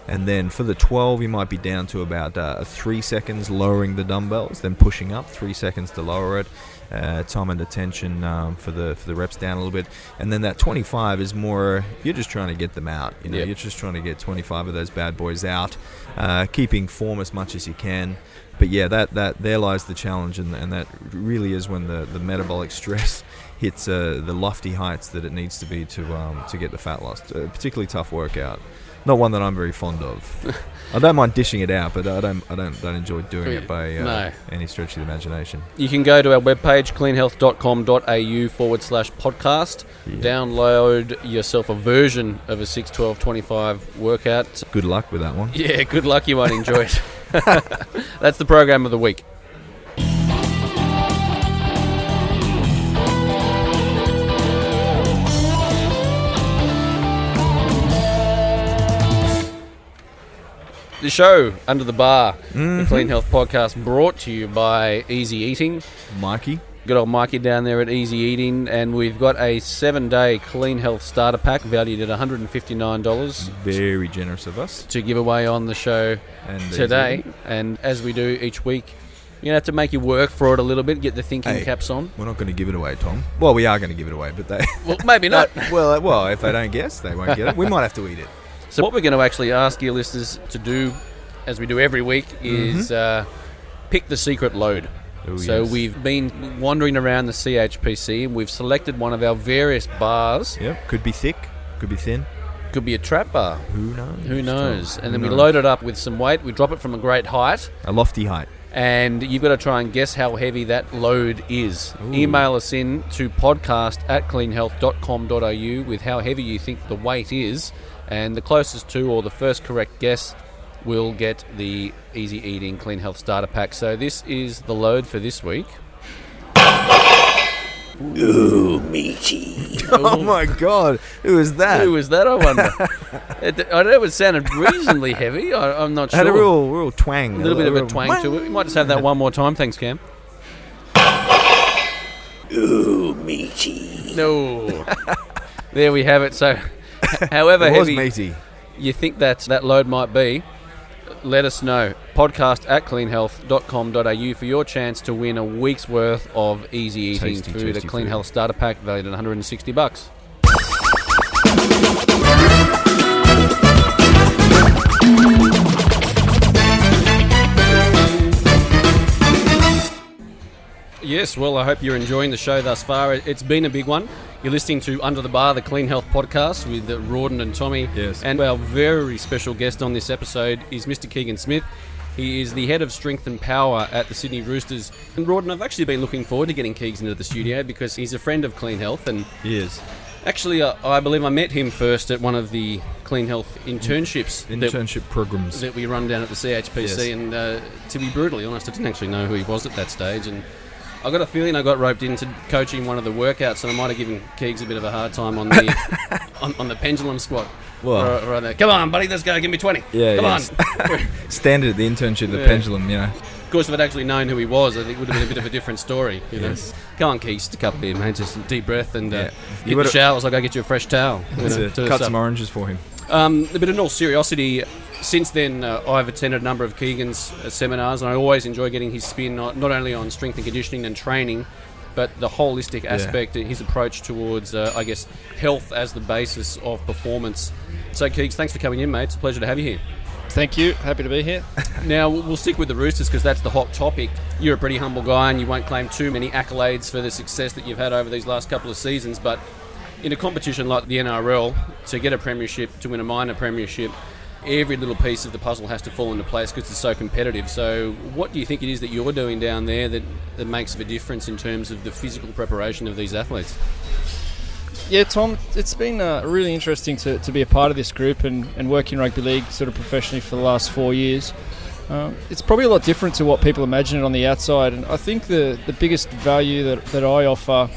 And then for the 12, you might be down to about uh, three seconds lowering the dumbbells, then pushing up three seconds to lower it. Uh, time under tension um, for the for the reps down a little bit, and then that 25 is more you're just trying to get them out. You know, Yep. you're just trying to get 25 of those bad boys out, uh, keeping form as much as you can. But yeah, that, that there lies the challenge, and, and that really is when the, the metabolic stress hits uh, the lofty heights that it needs to be to um, to get the fat lost. A particularly tough workout, not one that I'm very fond of. I don't mind dishing it out, but I don't I don't don't enjoy doing it by uh, No. any stretch of the imagination. You can go to our webpage, cleanhealth.com.au forward slash podcast. Download yourself a version of a 6, 12, 25 workout. Good luck with that one. Yeah, good luck. You won't enjoy it. That's the program of the week. The show, Under the Bar, the mm-hmm. Clean Health Podcast, brought to you by Easy Eating. Mikey, Good old Mikey down there at Easy Eating, and we've got a seven day Clean Health starter pack valued at $159 very generous of us. to give away on the show And today. And as we do each week, You're going to have to make you work for it a little bit, get the thinking Hey. caps on. We're not going to give it away, Tom. Well, we are going to give it away, but they. Well, maybe not. well, uh, well, if they don't guess, they won't get it. We might have to eat it. So, what we're going to actually ask your listeners to do, as we do every week, is uh, pick the secret load. Mm-hmm. Oh, so yes. we've been wandering around the CHPC and we've selected one of our various bars. Yep. Could be thick. Could be thin. Could be a trap bar. Who knows? Who knows? And Who then we load it up with some weight. We drop it from a great height. a lofty height. and you've got to try and guess how heavy that load is. Email us in to podcast at cleanhealth.com.au with how heavy you think the weight is, and the closest to or the first correct guess will get the Easy Eating Clean Health Starter Pack. So this is the load for this week. Ooh, meaty. Oh my God! Who is that? Who was that, I wonder? it, I know it sounded reasonably heavy. I, I'm not sure. Had a real, real twang. a little bit of a twang to it. We might just have that one more time. Thanks, Cam. Ooh, meaty. No. there we have it. So, however It was heavy meaty. you think that that load might be, let us know. Podcast at cleanhealth.com.au for your chance to win a week's worth of easy eating Tasty, the tasty Clean food. Health Starter Pack valued at 160 bucks. Yes, well, I hope you're enjoying the show thus far. It- It's been a big one. You're listening to Under the Bar, the Clean Health podcast with Rawdon and Tommy. Yes. And our very special guest on this episode is Mr. Keegan Smith. He is the head of strength and power at the Sydney Roosters. And Rawdon, I've actually been looking forward to getting Keegs into the studio because he's a friend of Clean Health. And He is. actually, uh, I believe I met him first at one of the Clean Health internships that, Internship programs. that we run down at the CHPC. Yes. And uh, to be brutally honest, I didn't actually know who he was at that stage. And I got a feeling I got roped into coaching one of the workouts, and I might have given Keegs a bit of a hard time on the on, on the pendulum squat. Well- Or- or the, come on, buddy, let's go. Give me twenty. Yeah, come yes. on. Standard at the internship, the Yeah. pendulum. You know. of course, if I'd actually known who he was, I think it would have been a bit of a different story. You know? Yes. Come on, Keegs, stick up there, man. Just a deep breath and uh, Yeah. You get the would've- showers. Like I get you a fresh towel. you know, to Cut some oranges for him. Um, but in all seriousity, since then uh, I've attended a number of Keegan's uh, seminars, and I always enjoy getting his spin not, not only on strength and conditioning and training, but the holistic aspect, his approach towards, uh, I guess, health as the basis of performance. So, Keegs, thanks for coming in, mate. It's a pleasure to have you here. Thank you. Happy to be here. Now, we'll stick with the Roosters because that's the hot topic. You're a pretty humble guy and you won't claim too many accolades for the success that you've had over these last couple of seasons. But in a competition like the NRL, to get a premiership, to win a minor premiership, every little piece of the puzzle has to fall into place because it's so competitive. So, what do you think it is that you're doing down there that, that makes a difference in terms of the physical preparation of these athletes? Yeah, Tom, it's been uh, really interesting to, to be a part of this group and, and work in rugby league sort of professionally for the last four years. Um, it's probably a lot different to what people imagine it on the outside, and I think the, the biggest value that, that I offer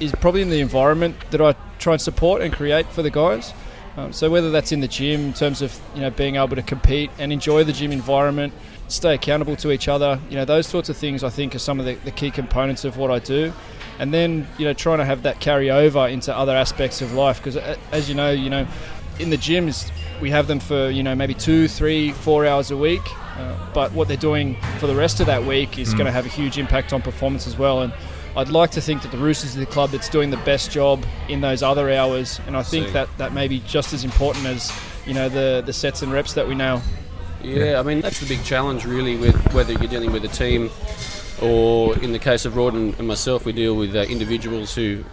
is probably in the environment that I try and support and create for the guys. Um, so whether that's in the gym in terms of you know being able to compete and enjoy the gym environment, stay accountable to each other, you know those sorts of things I think are some of the, the key components of what I do. And then you know trying to have that carry over into other aspects of life because as you know, you know in the gyms we have them for you know maybe two, three, four hours a week. Uh, but what they're doing for the rest of that week is mm. going to have a huge impact on performance as well. And I'd like to think that the Roosters are the club that's doing the best job in those other hours, and I think that that may be just as important as you know the the sets and reps that we nail. Yeah, I mean that's the big challenge really with whether you're dealing with a team or in the case of Rawdon and myself, we deal with uh, individuals who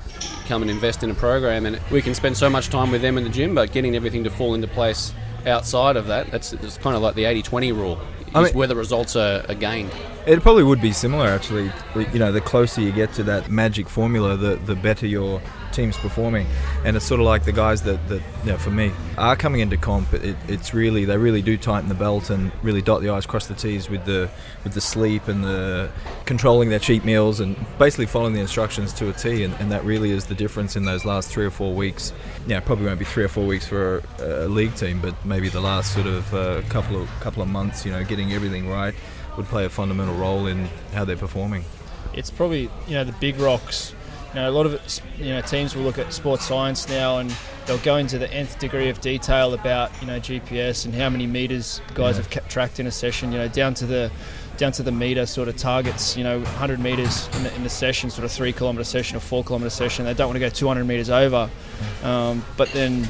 come and invest in a program, and we can spend so much time with them in the gym, but getting everything to fall into place outside of that, that's it's kind of like the 80-20 rule. I mean, where the results are, are gained. It probably would be similar, actually. You know, the closer you get to that magic formula, the the better your team's performing. And it's sort of like the guys that, that you know, for me, are coming into comp. It, it's really they really do tighten the belt and really dot the i's, cross the t's with the with the sleep and the controlling their cheat meals and basically following the instructions to a t. And, and that really is the difference in those last three or four weeks. Yeah, probably won't be three or four weeks for a, a league team, but maybe the last sort of uh, couple of couple of months, you know, getting everything right would play a fundamental role in how they're performing. It's probably you know the big rocks you know, a lot of it, you know teams will look at sports science now and they'll go into the nth degree of detail about you know GPS and how many meters guys yeah. have kept tracked in a session. You know, down to the down to the meter sort of targets. You know, 100 meters in the, in the session, sort of three kilometer session or four kilometer session. They don't want to go 200 meters over, um, but then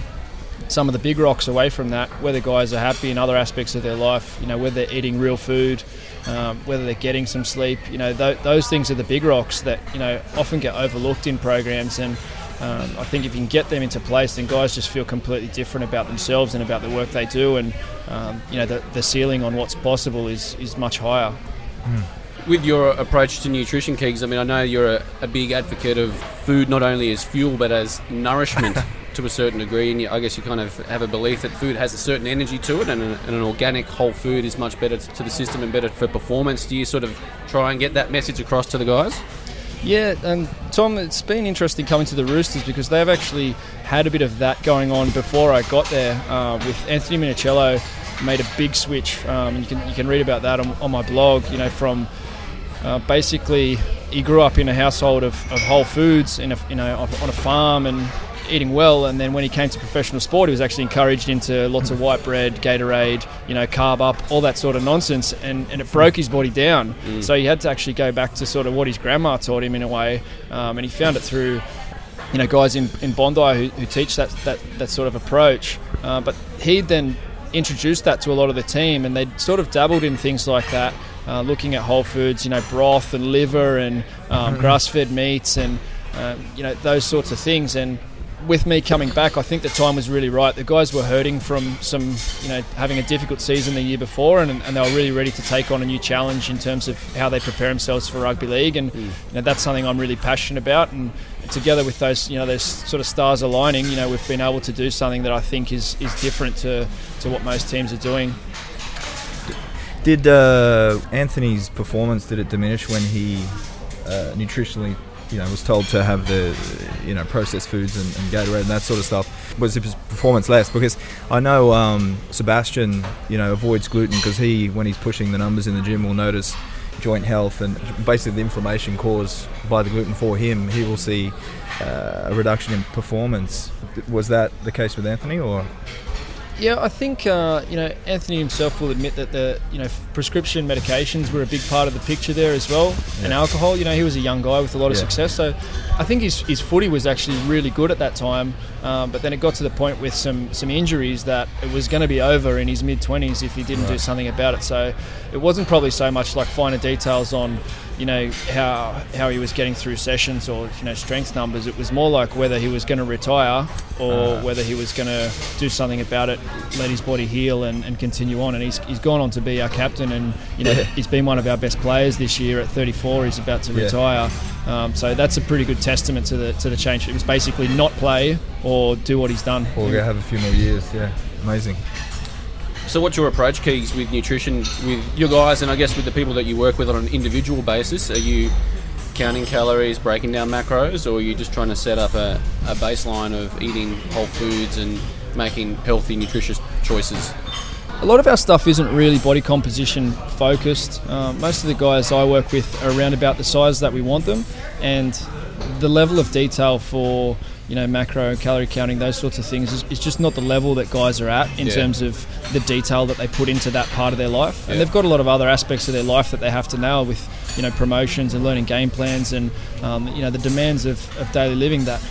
some of the big rocks away from that, whether guys are happy in other aspects of their life, you know, whether they're eating real food, um, whether they're getting some sleep, you know, th- those things are the big rocks that, you know, often get overlooked in programs. And um, I think if you can get them into place, then guys just feel completely different about themselves and about the work they do. And, um, you know, the, the, ceiling on what's possible is, is much higher. Mm with your approach to nutrition, Keegs, I mean, I know you're a, a, big advocate of food not only as fuel but as nourishment to a certain degree, and you, I guess you kind of have a belief that food has a certain energy to it, and, and, an organic whole food is much better to the system and better for performance. Do you sort of try and get that message across to the guys? Yeah, and Tom, it's been interesting coming to the Roosters because they've actually had a bit of that going on before I got there. Uh, with Anthony Minichiello, made a big switch, um, and you can you can read about that on, on my blog. You know, from uh, basically he grew up in a household of, of whole foods in a, you know on a farm and eating well, and then when he came to professional sport, he was actually encouraged into lots of white bread, Gatorade, you know, carb up, all that sort of nonsense, and, and it broke his body down. Mm. So he had to actually go back to sort of what his grandma taught him in a way, um, and he found it through, you know, guys in, in Bondi who, who teach that, that, that sort of approach. Uh, but he then introduced that to a lot of the team, and they sort of dabbled in things like that. Uh, looking at whole foods, you know, broth and liver and um, mm-hmm. grass-fed meats and uh, you know those sorts of things. And with me coming back, I think the time was really right. The guys were hurting from some, you know, having a difficult season the year before, and, and they were really ready to take on a new challenge in terms of how they prepare themselves for rugby league. And mm. you know, that's something I'm really passionate about. And together with those, you know, those sort of stars aligning, you know, we've been able to do something that I think is is different to to what most teams are doing. Did uh, Anthony's performance did it diminish when he uh, nutritionally you know was told to have the you know processed foods and, and Gatorade and that sort of stuff was his performance less because I know um, Sebastian you know avoids gluten because he when he's pushing the numbers in the gym will notice joint health and basically the inflammation caused by the gluten for him. He will see uh, a reduction in performance. Was that the case with Anthony or yeah, I think uh, you know Anthony himself will admit that the you know prescription medications were a big part of the picture there as well, yeah. and alcohol. You know, he was a young guy with a lot of yeah. success, so I think his, his footy was actually really good at that time. Um, but then it got to the point with some some injuries that it was going to be over in his mid twenties if he didn't right. do something about it. So it wasn't probably so much like finer details on you know how how he was getting through sessions or you know strength numbers. It was more like whether he was going to retire or uh. whether he was going to do something about it, let his body heal and, and continue on. And he's, he's gone on to be our captain, and you know yeah. he's been one of our best players this year. At 34, he's about to yeah. retire. Um, so that's a pretty good testament to the to the change. It was basically not play or do what he's done. Or go have a few more years. Yeah, amazing. So, what's your approach, Keegs, with nutrition with your guys, and I guess with the people that you work with on an individual basis? Are you counting calories, breaking down macros, or are you just trying to set up a, a baseline of eating whole foods and making healthy, nutritious choices? A lot of our stuff isn't really body composition focused. Um, most of the guys I work with are around about the size that we want them, and the level of detail for you know macro and calorie counting those sorts of things is, is just not the level that guys are at in Yeah. terms of the detail that they put into that part of their life and Yeah. they've got a lot of other aspects of their life that they have to nail with you know promotions and learning game plans and um, you know the demands of, of daily living that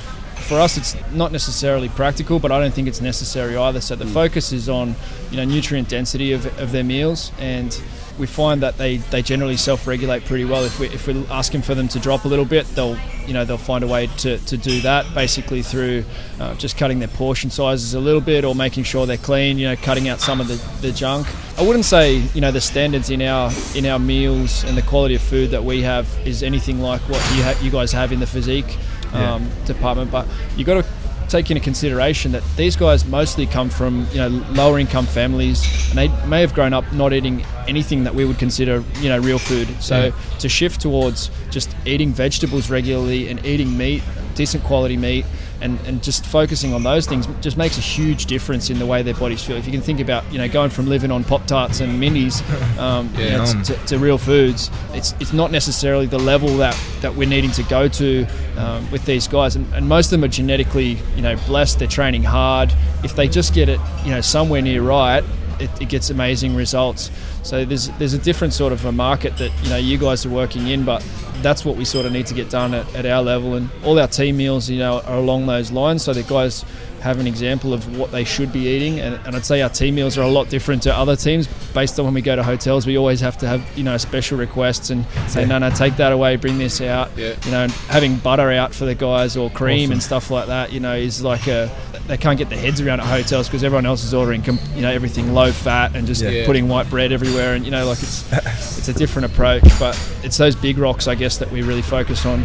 for us it's not necessarily practical but I don't think it's necessary either so the focus is on you know nutrient density of, of their meals and we find that they, they generally self-regulate pretty well. If we if we're asking for them to drop a little bit, they'll you know they'll find a way to, to do that basically through uh, just cutting their portion sizes a little bit or making sure they're clean. You know, cutting out some of the, the junk. I wouldn't say you know the standards in our in our meals and the quality of food that we have is anything like what you ha- you guys have in the physique um, department, but you've got to take into consideration that these guys mostly come from you know lower income families and they may have grown up not eating anything that we would consider you know real food so Yeah. to shift towards just eating vegetables regularly and eating meat decent quality meat and, and just focusing on those things just makes a huge difference in the way their bodies feel. If you can think about you know going from living on pop tarts and minis um, you know, Um, to, to real foods it's it's not necessarily the level that that we're needing to go to um, with these guys. And, and most of them are genetically you know blessed. They're training hard. If they just get it you know somewhere near right it, it gets amazing results. So there's there's a different sort of a market that you know you guys are working in but that's what we sort of need to get done at, at our level. And all our team meals you know are along those lines. So the guys have an example of what they should be eating. And, and I'd say our team meals are a lot different to other teams. Based on when we go to hotels we always have to have you know special requests and say no no take that away. Bring this out. Yeah. you know and having butter out for the guys or cream Awesome. and stuff like that you know is like a they can't get their heads around at hotels because everyone else is ordering com- you know everything low fat and just Yeah. putting white bread everywhere and you know like it's it's a different approach but it's those big rocks I guess that we really focus on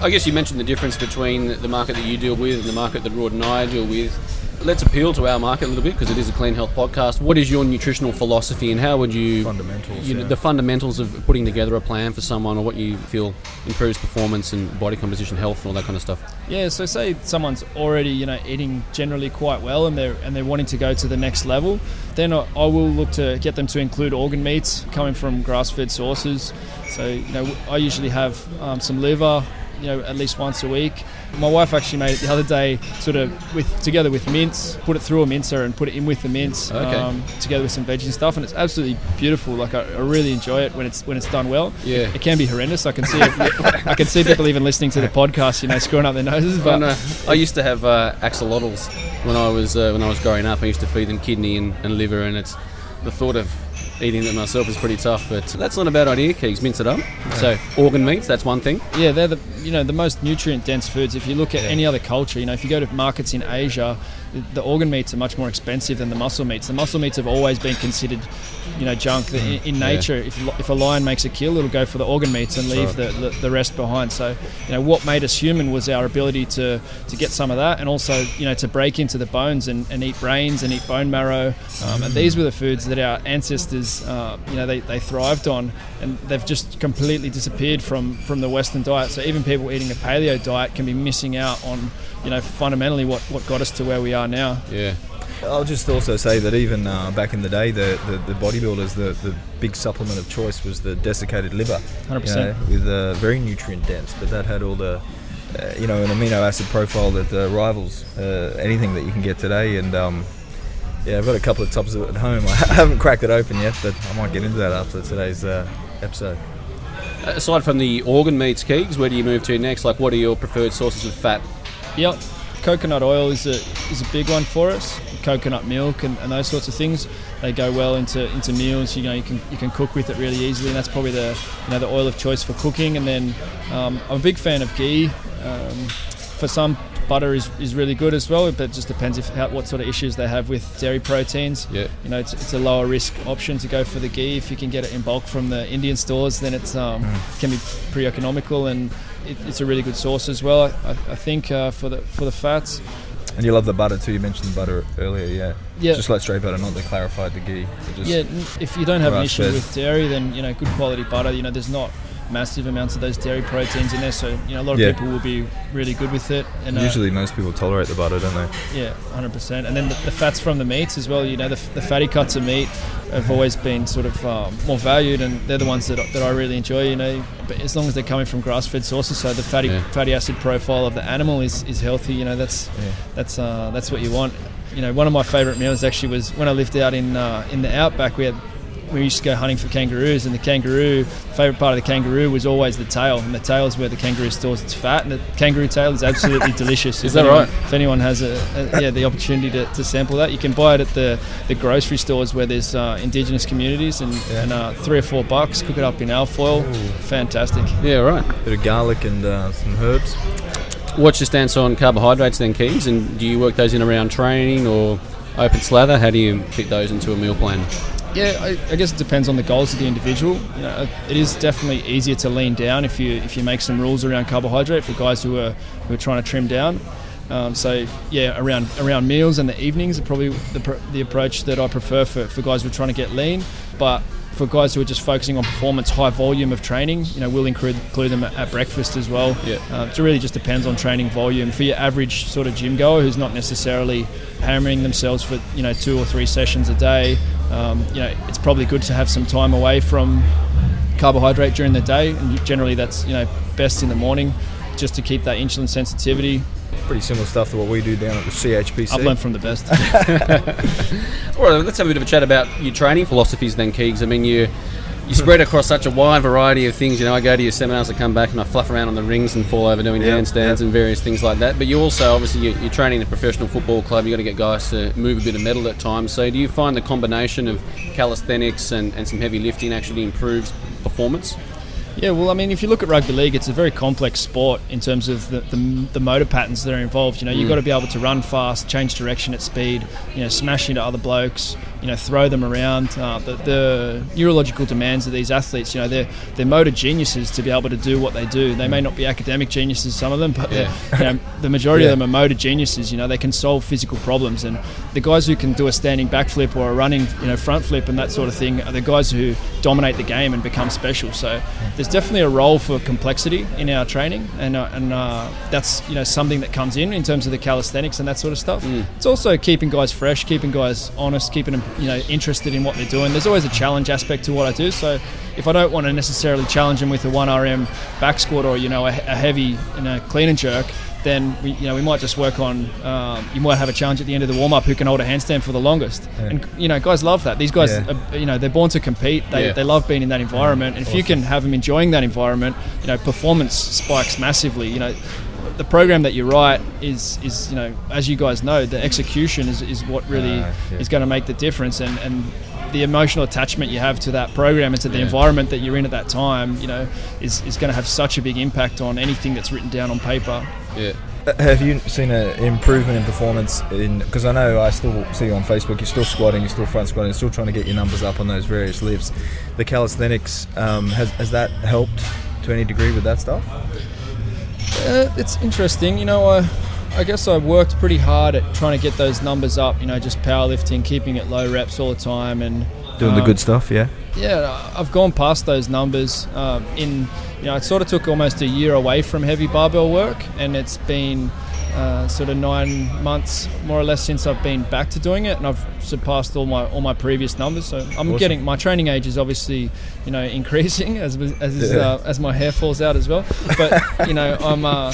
I guess you mentioned the difference between the market that you deal with and the market that Rod and I deal with. Let's appeal to our market a little bit because it is a clean health podcast. What is your nutritional philosophy and how would you Fundamentals, you know, yeah. the fundamentals of putting together a plan for someone or what you feel improves performance and body composition, health, and all that kind of stuff? Yeah, so say someone's already you know eating generally quite well and they're and they're wanting to go to the next level, then I, I will look to get them to include organ meats coming from grass-fed sources. So you know I usually have um, some liver, you know at least once a week. My wife actually made it the other day, sort of with together with mince, put it through a mincer and put it in with the mince, Okay. um, together with some veggie and stuff, and it's absolutely beautiful. Like I, I really enjoy it when it's when it's done well. Yeah. It can be horrendous. I can see I can see people even listening to the podcast, you know, screwing up their noses. But I, know. I used to have uh, axolotls when I was uh, when I was growing up. I used to feed them kidney and, and liver, and it's the thought of eating them myself is pretty tough. But that's not a bad idea. Keegs, mince it up. So organ meats, that's one thing. yeah, they're the you know the most nutrient dense foods. If you look at any other culture, you know, if you go to markets in Asia, the, organ meats are much more expensive than the muscle meats. The muscle meats have always been considered, you know, junk. The- In, in Yeah. nature, if if a lion makes a kill, it'll go for the organ meats and leave the, the, the rest behind. So, you know, what made us human was our ability to to get some of that, and also you know to break into the bones and, and eat brains and eat bone marrow. Um, and these were the foods that our ancestors, uh, you know, they, they thrived on, and they've just completely disappeared from from the Western diet. So even people eating a paleo diet can be missing out on, you know, fundamentally what, what got us to where we are now. Yeah. I'll just also say that even uh, back in the day, the, the, the bodybuilders, the, the big supplement of choice was the desiccated liver, 100%. you know, with uh, very nutrient dense, but that had all the, uh, you know, an amino acid profile that uh, rivals uh, anything that you can get today. And um, yeah, I've got a couple of tubs of it at home. I haven't cracked it open yet, but I might get into that after today's uh, episode. Aside from the organ meats, Keegs, where do you move to next? Like, what are your preferred sources of fat? Yep, coconut oil is a is a big one for us. Coconut milk and, and those sorts of things, they go well into, into meals. You know, you can you can cook with it really easily, and that's probably the you know the oil of choice for cooking. And then um, I'm a big fan of ghee. Um, for some, butter is, is really good as well, but it just depends if how, what sort of issues they have with dairy proteins. Yeah. You know, it's, it's a lower risk option to go for the ghee. If you can get it in bulk from the Indian stores, then it's um, can be pretty economical and it, it's a really good source as well. I, I think uh, for the for the fats, And you love the butter too. You mentioned the butter earlier, yeah. Yeah. Just like straight butter, not the clarified, the ghee. Yeah, if you don't have an issue with dairy, then you know good quality butter. You know, there's not massive amounts of those dairy proteins in there, so you know a lot of Yeah. people will be really good with it. And uh, Usually most people tolerate the butter, don't they? yeah, 100%. And then the, the fats from the meats as well. You know, the, the fatty cuts of meat have always been sort of um, more valued, and they're the ones that, I- that I really enjoy. You know, but as long as they're coming from grass-fed sources, so the fatty Yeah. fatty acid profile of the animal is, is healthy. You know, that's Yeah. that's uh, that's what you want. You know, one of my favourite meals actually was when I lived out in uh, in the outback. We had we used to go hunting for kangaroos, and the kangaroo favourite part of the kangaroo was always the tail, and the tail is where the kangaroo stores its fat, and the kangaroo tail is absolutely delicious. Is If that anyone- right? If anyone has a, a yeah the opportunity to, to sample that, you can buy it at the, the grocery stores where there's uh, indigenous communities, and, Yeah. and uh, three or four bucks. Cook it up in alfoil, fantastic. Yeah, right. Bit of garlic and uh, some herbs. What's your stance on carbohydrates then, Keegs? And do you work those in around training or open slather? How do you fit those into a meal plan? Yeah, I, I guess it depends on the goals of the individual. You know, it is definitely easier to lean down if you if you make some rules around carbohydrate for guys who are who are trying to trim down. Um, so yeah, around around meals and the evenings are probably the, the approach that I prefer for, for guys who are trying to get lean. But for guys who are just focusing on performance, high volume of training, you know, we'll include, include them at, at breakfast as well. Yeah. Uh, it really just depends on training volume. For your average sort of gym goer who's not necessarily hammering themselves for you know two or three sessions a day, um, you know, it's probably good to have some time away from carbohydrate during the day, and generally that's you know best in the morning, just to keep that insulin sensitivity. Pretty similar stuff to what we do down at the CHPC. I've learned from the best. All right, let's have a bit of a chat about your training philosophies then, Keegs. I mean, you you spread across such a wide variety of things. You know, I go to your seminars, I come back and I fluff around on the rings and fall over doing Yep, handstands yep. and various things like that. But you also, obviously, you- you're training in a professional football club. You've got to get guys to move a bit of metal at times. So, do you find the combination of calisthenics and, and some heavy lifting actually improves performance? Yeah, well, I mean, if you look at rugby league, it's a very complex sport in terms of the, the, the motor patterns that are involved. You know, you've mm. got to be able to run fast, change direction at speed, you know, smash into other blokes, you know, throw them around. Uh, the, the neurological demands of these athletes, you know, they're, they're motor geniuses to be able to do what they do. They may not be academic geniuses, some of them, but they're you know, the majority Yeah. of them are motor geniuses. You know, they can solve physical problems, and the guys who can do a standing backflip or a running, you know, front flip and that sort of thing are the guys who dominate the game and become special. So there's definitely a role for complexity in our training, and uh, and uh, that's you know something that comes in in terms of the calisthenics and that sort of stuff. It's also keeping guys fresh, keeping guys honest, keeping them you know interested in what they're doing. There's always a challenge aspect to what I do. So if I don't want to necessarily challenge them with a one RM back squat or you know a, a heavy you know clean and jerk, then we, you know we might just work on. Um, you might have a challenge at the end of the warm up who can hold a handstand for the longest, Yeah. and you know guys love that. These guys, Yeah. are, you know, they're born to compete. They, Yeah. they love being in that environment, and if you can have them enjoying that environment, you know, performance spikes massively. You know. The program that you write is, is you know, as you guys know, the execution is, is what really Ah, yeah. is going to make the difference, and, and the emotional attachment you have to that program and to the Yeah. environment that you're in at that time, you know, is, is going to have such a big impact on anything that's written down on paper. Yeah. Uh, Have you seen an improvement in performance? In because I know I still see you on Facebook. You're still squatting. You're still front squatting. You're still trying to get your numbers up on those various lifts. The calisthenics um, has has that helped to any degree with that stuff? Uh, it's interesting. You know, I, I guess I worked pretty hard at trying to get those numbers up. You know, just powerlifting, keeping it low reps all the time, and Doing the um, good stuff, yeah. Yeah, I've gone past those numbers. Um, in you know, it sort of took almost a year away from heavy barbell work, and it's been uh, sort of nine months more or less since I've been back to doing it, and I've surpassed all my all my previous numbers. So I'm Awesome. getting my training age is obviously you know increasing as as Yeah. uh, as my hair falls out as well. But you know, I'm. Uh,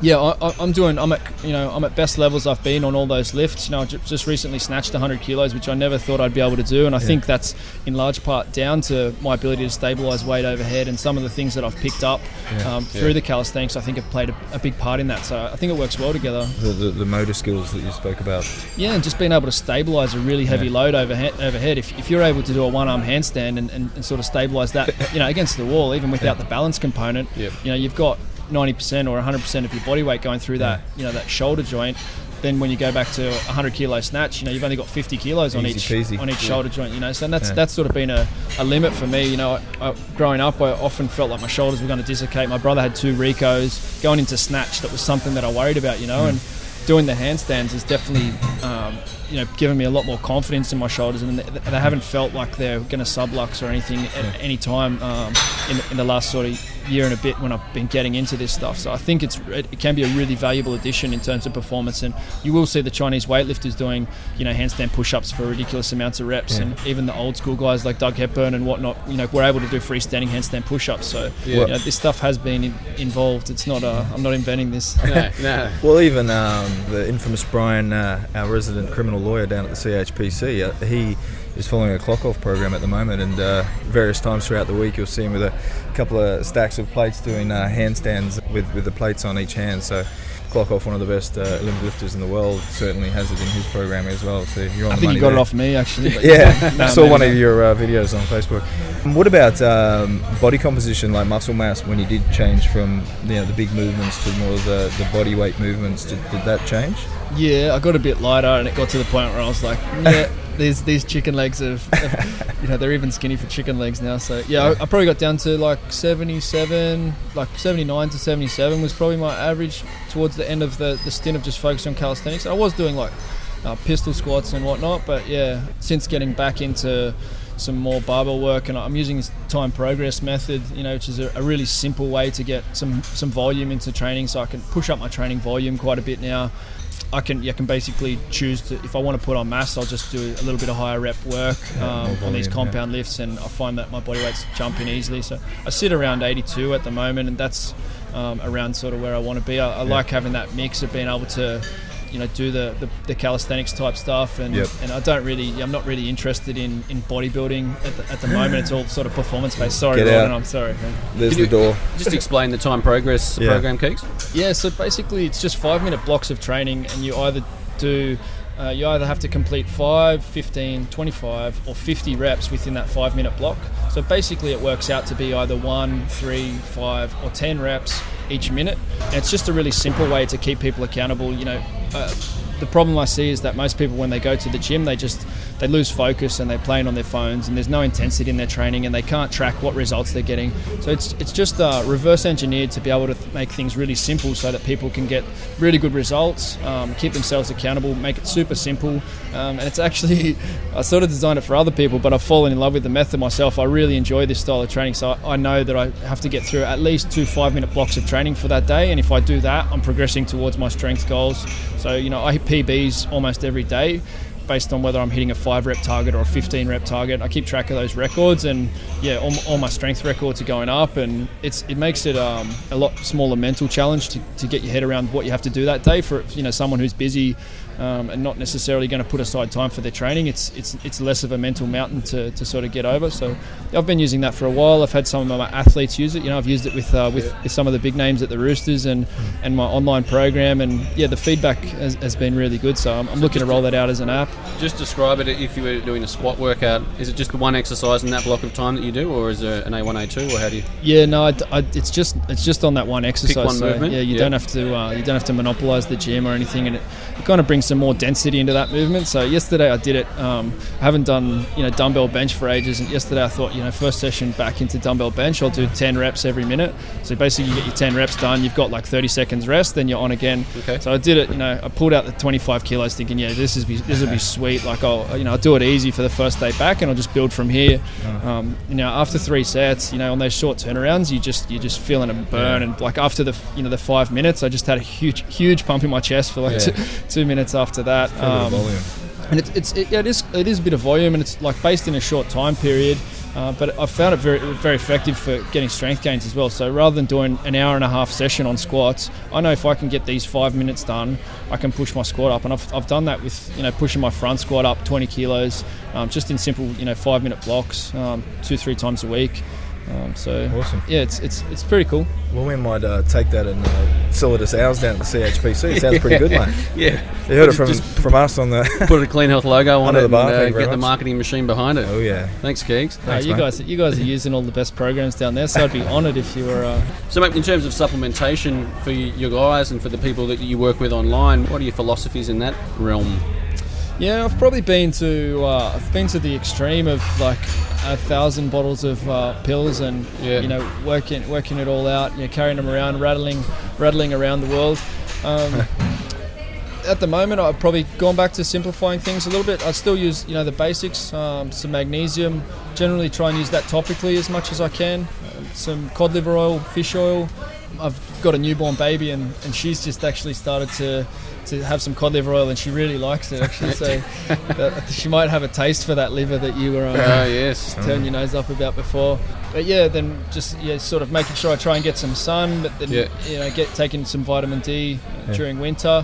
yeah, I, I'm doing. I'm at you know I'm at best levels I've been on all those lifts. You know, I just recently snatched 100 kilos, which I never thought I'd be able to do, and I think that's in large part down to my ability to stabilize weight overhead and some of the things that I've picked up Yeah. um, through the calisthenics. I think have played a, a big part in that. So I think it works well together. The, the, the motor skills that you spoke about. Yeah, and just being able to stabilize a really heavy Yeah. load overhead. overhead. If, if you're able to do a one arm handstand and, and, and sort of stabilize that, you know, against the wall, even without the balance component, Yep. you know, you've got 90% or 100% of your body weight going through that, you know, that shoulder joint. Then when you go back to a 100 kilo snatch, you know, you've only got 50 kilos on Easy each peasy. on each Yeah. shoulder joint, you know. So that's Yeah. that's sort of been a, a limit for me. You know, I, I, growing up, I often felt like my shoulders were going to dislocate. My brother had two Ricos going into snatch. That was something that I worried about, you know, Mm. and doing the handstands has definitely um, you know given me a lot more confidence in my shoulders, and they, they haven't felt like they're going to sublux or anything at any time um, in, in the last sort of year and a bit when I've been getting into this stuff. So I think it's it can be a really valuable addition in terms of performance, and you will see the Chinese weightlifters doing you know handstand push-ups for ridiculous amounts of reps, Yeah. and even the old school guys like Doug Hepburn and whatnot, you know, were able to do freestanding handstand push-ups. So Yeah. you know, this stuff has been in, involved. It's not uh, I'm not inventing this. No, no. Well, even um, the infamous Brian, uh, our resident criminal lawyer down at the CHPC, uh, he is following a clock off program at the moment, and uh, various times throughout the week you'll see him with a couple of stacks of plates doing uh, handstands with, with the plates on each hand. So. Klokov, one of the best uh, Olympic lifters in the world, certainly has it in his program as well. So you're on I the think you got there. it off me actually. Yeah, No, I saw one not. of your uh, videos on Facebook. And What about um, body composition, like muscle mass, when you did change from you know the big movements to more of the, the body weight movements? Did, did that change? Yeah, I got a bit lighter, and it got to the point where I was like, yeah, these these chicken legs have- you know, they're even skinny for chicken legs now. So yeah, I, I probably got down to like 77, like 79 to 77 was probably my average towards the end of the, the stint of just focusing on calisthenics. I was doing like uh, pistol squats and whatnot, but yeah, since getting back into some more barbell work, and I'm using this time progress method, you know, which is a, a really simple way to get some some volume into training, so I can push up my training volume quite a bit now. I can I can basically choose to if I want to put on mass, I'll just do a little bit of higher rep work Yeah, um, on these compound lifts, and I find that my body weight's jumping easily. So I sit around 82 at the moment, and that's um, around sort of where I want to be. I, I like having that mix of being able to, you know, do the, the, the calisthenics type stuff, and Yep. and I don't really, I'm not really interested in, in bodybuilding at the, at the moment. It's all sort of performance based. Sorry, Get Ron, out. I'm sorry. There's Can the door. Just explain the time progress Yeah. program, Keegs. Yeah, so basically it's just five minute blocks of training, and you either do, uh, you either have to complete 5, 15, 25, or 50 reps within that five minute block. So basically it works out to be either 1, 3, 5, or 10 reps each minute. And it's just a really simple way to keep people accountable. You know, uh, the problem I see is that most people, when they go to the gym, they just they lose focus and they're playing on their phones, and there's no intensity in their training, and they can't track what results they're getting. So it's it's just uh, reverse engineered to be able to th- make things really simple, so that people can get really good results, um, keep themselves accountable, make it super simple, um, and it's actually I sort of designed it for other people, but I've fallen in love with the method myself. I really enjoy this style of training, so I, I know that I have to get through at least two five minute blocks of training for that day, and if I do that, I'm progressing towards my strength goals. So you know I hit PBs almost every day based on whether I'm hitting a five rep target or a 15 rep target. I keep track of those records, and yeah, all, all my strength records are going up, and it's it makes it um, a lot smaller mental challenge to, to get your head around what you have to do that day for you know someone who's busy. Um, and not necessarily going to put aside time for their training. It's it's it's less of a mental mountain to, to sort of get over. So I've been using that for a while. I've had some of my athletes use it. You know, I've used it with uh, with, with some of the big names at the Roosters and and my online program. And yeah, the feedback has, has been really good. So I'm, I'm looking to roll that out as an app. Just describe it if you were doing a squat workout. Is it just the one exercise in that block of time that you do, or is there an A1, A2, or how do you? Yeah, no, I, I- it's just it's just on that one exercise. Pick one so, movement? Yeah, you Yeah. don't have to uh, you don't have to monopolize the gym or anything, and it, it kind of brings some more density into that movement. So yesterday I did it. Um, I haven't done you know dumbbell bench for ages, and yesterday I thought you know first session back into dumbbell bench. I'll do 10 reps every minute. So basically you get your 10 reps done. You've got like 30 seconds rest, then you're on again. Okay. So I did it. You know, I pulled out the 25 kilos, thinking yeah this is be, this will be sweet. Like I'll you know I'll do it easy for the first day back, and I'll just build from here. Um, you know, after three sets, you know, on those short turnarounds, you just you're just feeling a burn, and like after the you know the five minutes, I just had a huge huge pump in my chest for like Yeah. two, two minutes after that. Fair bit of Um, and it's, it's it, yeah, it is it is a bit of volume, and it's like based in a short time period. Uh, but I found it very very effective for getting strength gains as well. So rather than doing an hour and a half session on squats, I know if I can get these five minutes done, I can push my squat up, and I've, I've done that with you know pushing my front squat up 20 kilos, um, just in simple you know five minute blocks, um, two three times a week. Um, so Awesome. yeah, it's it's it's pretty cool. Well, we might uh, take that and uh, sell it as ours down at the CHPC. It sounds pretty good, mate. Yeah. You heard it from, Just from us on the. put a Clean Health logo on it the and uh, thank you get the marketing machine behind it. oh yeah. Thanks, Keegs. Uh, Thanks, you mate. guys you guys are using all the best programs down there, so I'd be honoured if you were. Uh, So, mate, in terms of supplementation for y- your guys and for the people that you work with online, what are your philosophies in that realm? Yeah, I've probably been to uh, I've been to the extreme of like a thousand bottles of uh, pills and Yeah. you know working working it all out, you know, carrying them around, rattling rattling around the world. Um, at the moment, I've probably gone back to simplifying things a little bit. I still use, you know, the basics, um, some magnesium. Generally, try and use that topically as much as I can. Some cod liver oil, fish oil. I've got a newborn baby, and, and she's just actually started to to have some cod liver oil, and she really likes it actually. So that, she might have a taste for that liver that you were um, Oh, yes. turn your nose up about before. But yeah, then just yeah, sort of making sure I try and get some sun, but then Yeah. you know get taking some vitamin D uh, during winter.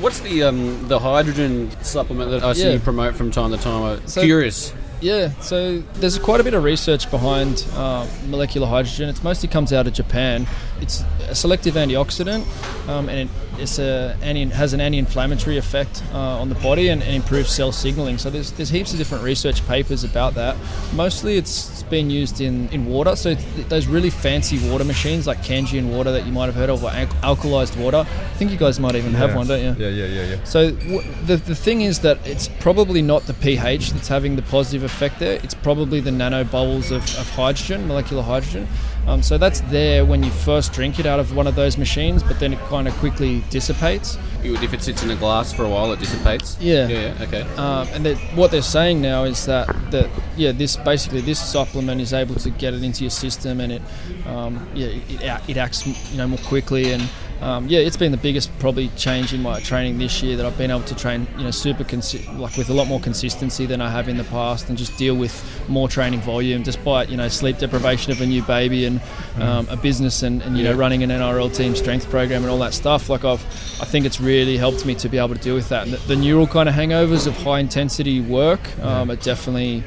What's the um, the hydrogen supplement that I see Yeah. you promote from time to time? I'm So- curious. Yeah, so there's quite a bit of research behind uh, molecular hydrogen. It mostly comes out of Japan. It's a selective antioxidant, um, and it it's a anti, has an anti-inflammatory effect uh, on the body and, and improves cell signaling. So there's there's heaps of different research papers about that. Mostly it's, it's been used in, in water. So th- those really fancy water machines like Kangen water that you might have heard of, or al- alkalized water. I think you guys might even have one, don't you? Yeah, yeah, yeah, yeah. So w- the, the thing is that it's probably not the pH that's having the positive effect there. It's probably the nanobubbles of, of hydrogen, molecular hydrogen. Um, so that's there when you first drink it out of one of those machines, but then it kind of quickly dissipates. If it sits in a glass for a while, it dissipates. Yeah. Yeah. Okay. Um, and that what they're saying now is that that yeah, this basically this supplement is able to get it into your system, and it um, yeah it, it acts you know more quickly and. Um, yeah, it's been the biggest probably change in my training this year that I've been able to train, you know, super consi- like with a lot more consistency than I have in the past, and just deal with more training volume, despite you know sleep deprivation of a new baby and um, a business and, and you know running an NRL team strength program and all that stuff. Like I've, I think it's really helped me to be able to deal with that. And the, the neural kind of hangovers of high intensity work, um, are definitely,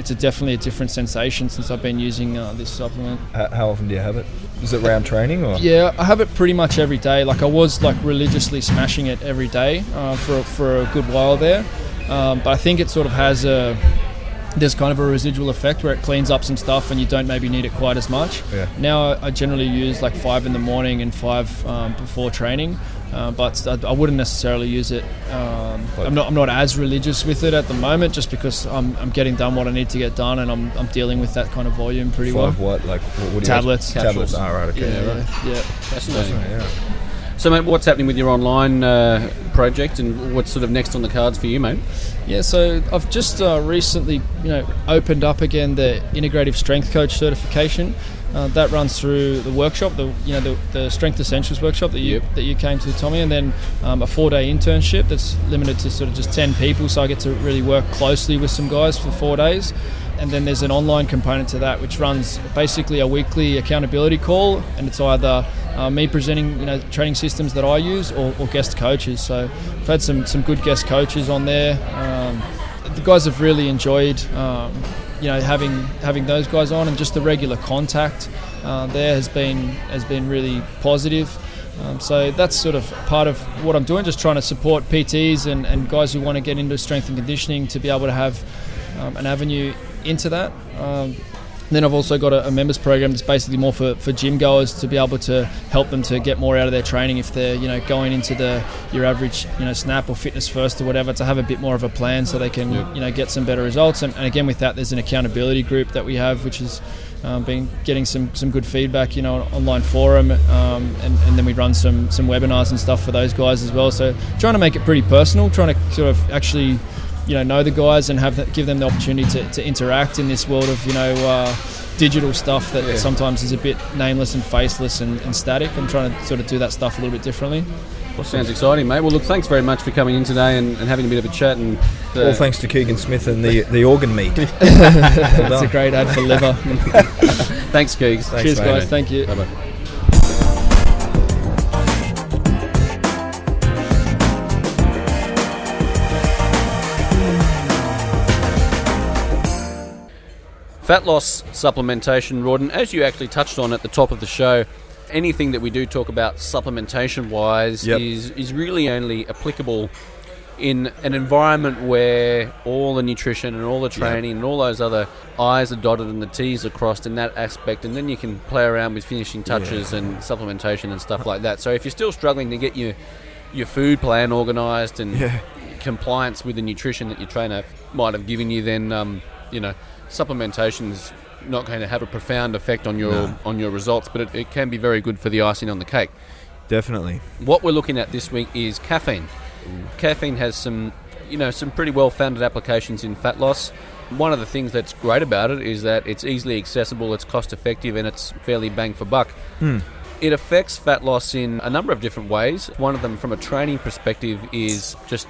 it's a definitely a different sensation since I've been using uh, this supplement. How, often do you have it? Is it round training or? Yeah, I have it pretty much every day. Like I was like religiously smashing it every day uh, for for a good while there, um, but I think it sort of has a there's kind of a residual effect where it cleans up some stuff and you don't maybe need it quite as much. Yeah. Now I, I generally use like five in the morning and five um, before training. Uh, but I, I wouldn't necessarily use it. Um, I'm not. I'm not as religious with it at the moment, just because I'm, I'm getting done what I need to get done, and I'm, I'm dealing with that kind of volume pretty well. What? Like what, what do you Tablets. Tablets. Capsules. Oh, right. Okay. Yeah, right. yeah. Fascinating. Yeah. So, mate, what's happening with your online uh, project, and what's sort of next on the cards for you, mate? Yeah, so I've just uh, recently, you know, opened up again the integrative strength coach certification. Uh, that runs through the workshop, the you know the, the strength essentials workshop that you Yep. that you came to, Tommy, and then um, a four-day internship that's limited to sort of just ten people. So I get to really work closely with some guys for four days. And then there's an online component to that, which runs basically a weekly accountability call, and it's either uh, me presenting, you know, training systems that I use, or, or guest coaches. So I've had some some good guest coaches on there. Um, the guys have really enjoyed, um, you know, having having those guys on, and just the regular contact uh, there has been has been really positive. Um, so that's sort of part of what I'm doing, just trying to support PTs and, and guys who want to get into strength and conditioning to be able to have um, an avenue into that. Um, then I've also got a, a members program that's basically more for, for gym goers to be able to help them to get more out of their training if they're you know going into the your average you know snap or fitness first or whatever to have a bit more of a plan so they can you know get some better results. And, and again with that there's an accountability group that we have which has um, been getting some, some good feedback you know on online forum um, and, and then we run some some webinars and stuff for those guys as well. So trying to make it pretty personal trying to sort of actually you know know the guys and have that, give them the opportunity to, to interact in this world of you know uh, digital stuff that Yeah. sometimes is a bit nameless and faceless and, and static. I'm trying to sort of do that stuff a little bit differently. Well, Sounds exciting, mate. Well, look, thanks very much for coming in today and, and having a bit of a chat. And uh, All thanks to Keegan Smith and the the organ meat. That's a great ad for liver. thanks, Keegs. Thanks, Cheers, mate. guys. Thank you. Bye Fat loss supplementation, Rawdon, as you actually touched on at the top of the show, anything that we do talk about supplementation wise Yep. is, is really only applicable in an environment where all the nutrition and all the training and all those other I's are dotted and the T's are crossed in that aspect, and then you can play around with finishing touches and supplementation and stuff like that. So if you're still struggling to get your your food plan organised and Yeah. compliance with the nutrition that your trainer might have given you, then um, you know supplementation is not going to have a profound effect on your No. on your results, but it, it can be very good for the icing on the cake. Definitely. What we're looking at this week is caffeine. Caffeine has some, you know, some pretty well-founded applications in fat loss. One of the things that's great about it is that it's easily accessible, it's cost-effective, and it's fairly bang for buck. Hmm. It affects fat loss in a number of different ways. One of them, from a training perspective, is just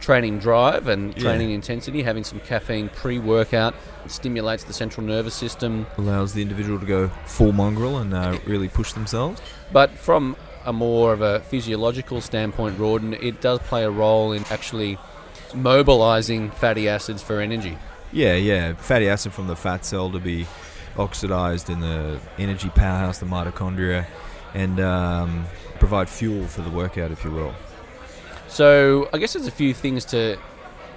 training drive and Yeah. training intensity. Having some caffeine pre-workout stimulates the central nervous system. Allows the individual to go full mongrel and uh, really push themselves. But from a more of a physiological standpoint, Rawdon, it does play a role in actually mobilizing fatty acids for energy. Yeah, yeah. Fatty acid from the fat cell to be oxidized in the energy powerhouse, the mitochondria, and um, provide fuel for the workout, if you will. So I guess there's a few things to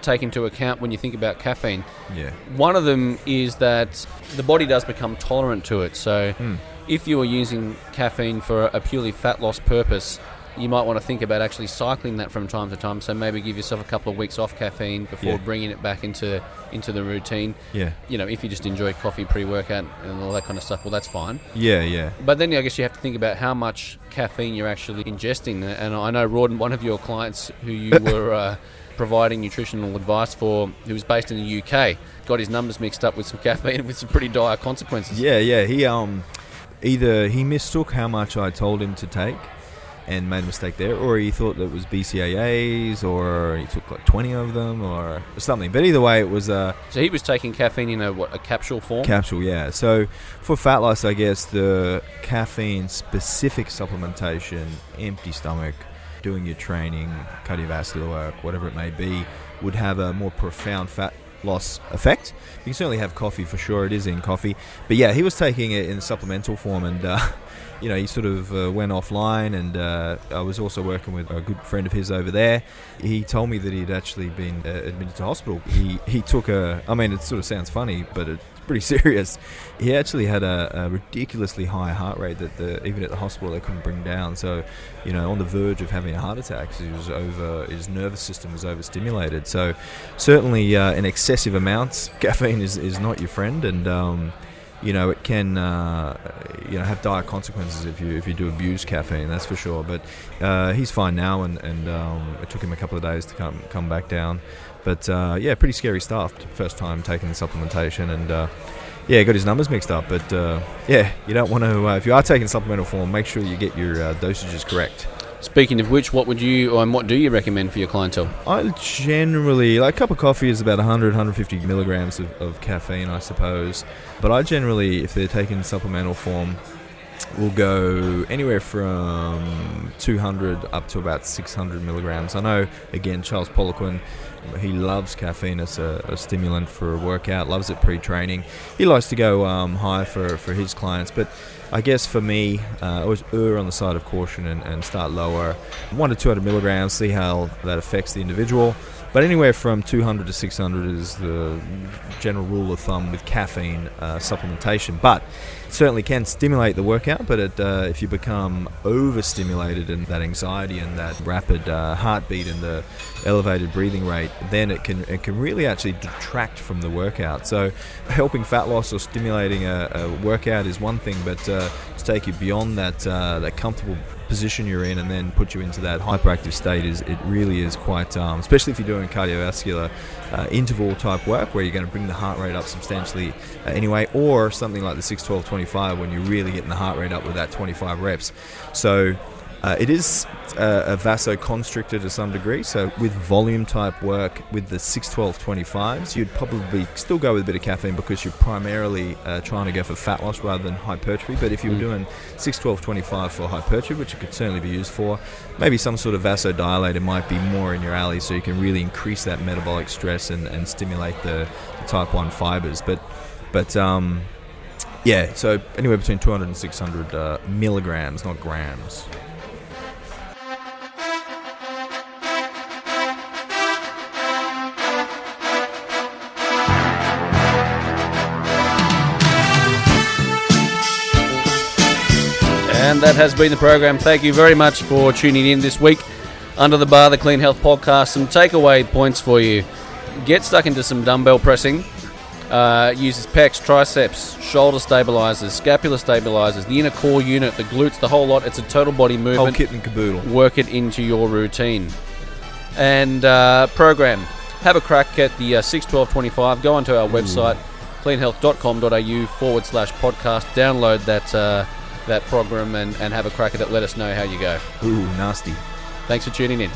take into account when you think about caffeine. Yeah. One of them is that the body does become tolerant to it. So Hmm. if you are using caffeine for a purely fat loss purpose, you might want to think about actually cycling that from time to time. So maybe give yourself a couple of weeks off caffeine before Yeah. bringing it back into into the routine. Yeah. You know, if you just enjoy coffee pre-workout and all that kind of stuff, well, that's fine. Yeah, yeah. But then I guess you have to think about how much caffeine you're actually ingesting. And I know Rawdon, one of your clients who you were uh, providing nutritional advice for, who was based in the UK, got his numbers mixed up with some caffeine with some pretty dire consequences. Yeah, yeah. He um either he mistook how much I told him to take and made a mistake there, or he thought that it was BCAAs, or he took like 20 of them, or something. But either way, it was a So he was taking caffeine in a what a capsule form. capsule. Yeah. So for fat loss, I guess the caffeine specific supplementation, empty stomach, doing your training, cardiovascular work, whatever it may be, would have a more profound fat loss effect. You can certainly have coffee for sure. It is in coffee, but yeah, he was taking it in supplemental form, and uh, you know he sort of uh, went offline. And uh, I was also working with a good friend of his over there. He told me that he'd actually been uh, admitted to hospital. He he took a. I mean, it sort of sounds funny, but it's pretty serious. He actually had a, a ridiculously high heart rate that the, even at the hospital they couldn't bring down. So, you know, on the verge of having a heart attack. He was over. His nervous system was overstimulated. So, certainly uh, in excessive amounts, caffeine is, is not your friend, and um, you know it can uh, you know have dire consequences if you if you do abuse caffeine. That's for sure. But uh, he's fine now, and and um, it took him a couple of days to come come back down. But uh, yeah, pretty scary stuff. First time taking the supplementation, and uh, yeah, got his numbers mixed up. But uh, yeah, you don't want to. Uh, if you are taking supplemental form, make sure you get your dosages correct. Speaking of which, what would you or what do you recommend for your clientele? I generally like a cup of coffee is about 100 150 milligrams of, of caffeine, I suppose. But I generally, if they're taking supplemental form, will go anywhere from 200 up to about 600 milligrams. I know, again, Charles Poliquin, he loves caffeine as a, a stimulant for a workout, loves it pre training. He likes to go um, high for, for his clients, but I guess for me, uh, always err on the side of caution and, and start lower. 1 to 200 milligrams, see how that affects the individual. But anywhere from 200 to 600 is the general rule of thumb with caffeine uh, supplementation. But certainly can stimulate the workout. But it, uh, if you become overstimulated and that anxiety and that rapid uh, heartbeat and the elevated breathing rate, then it can it can really actually detract from the workout. So helping fat loss or stimulating a, a workout is one thing, but uh, to take you beyond that uh, that comfortable position you're in and then put you into that hyperactive state is it really is quite um, especially if you're doing cardiovascular uh, interval type work where you're going to bring the heart rate up substantially uh, anyway or something like the 61225 when you're really getting the heart rate up with that 25 reps so uh, it is uh, a vasoconstrictor to some degree, so with volume type work with the 61225s, you'd probably still go with a bit of caffeine because you're primarily uh, trying to go for fat loss rather than hypertrophy. But if you were doing 61225 for hypertrophy, which it could certainly be used for, maybe some sort of vasodilator might be more in your alley so you can really increase that metabolic stress and, and stimulate the, the type 1 fibers. But, but um, yeah, so anywhere between 200 and 600 uh, milligrams, not grams. And that has been the program. Thank you very much for tuning in this week. Under the Bar, the Clean Health Podcast. Some takeaway points for you. Get stuck into some dumbbell pressing. Uh, uses pecs, triceps, shoulder stabilizers, scapula stabilizers, the inner core unit, the glutes, the whole lot. It's a total body movement. Whole kit and caboodle. Work it into your routine. and uh, program. Have a crack at the uh, 6 12 25. Go onto our website, cleanhealth.com.au forward slash podcast. Download that uh, that program and, and have a crack at it. Let us know how you go. Ooh, nasty. Thanks for tuning in.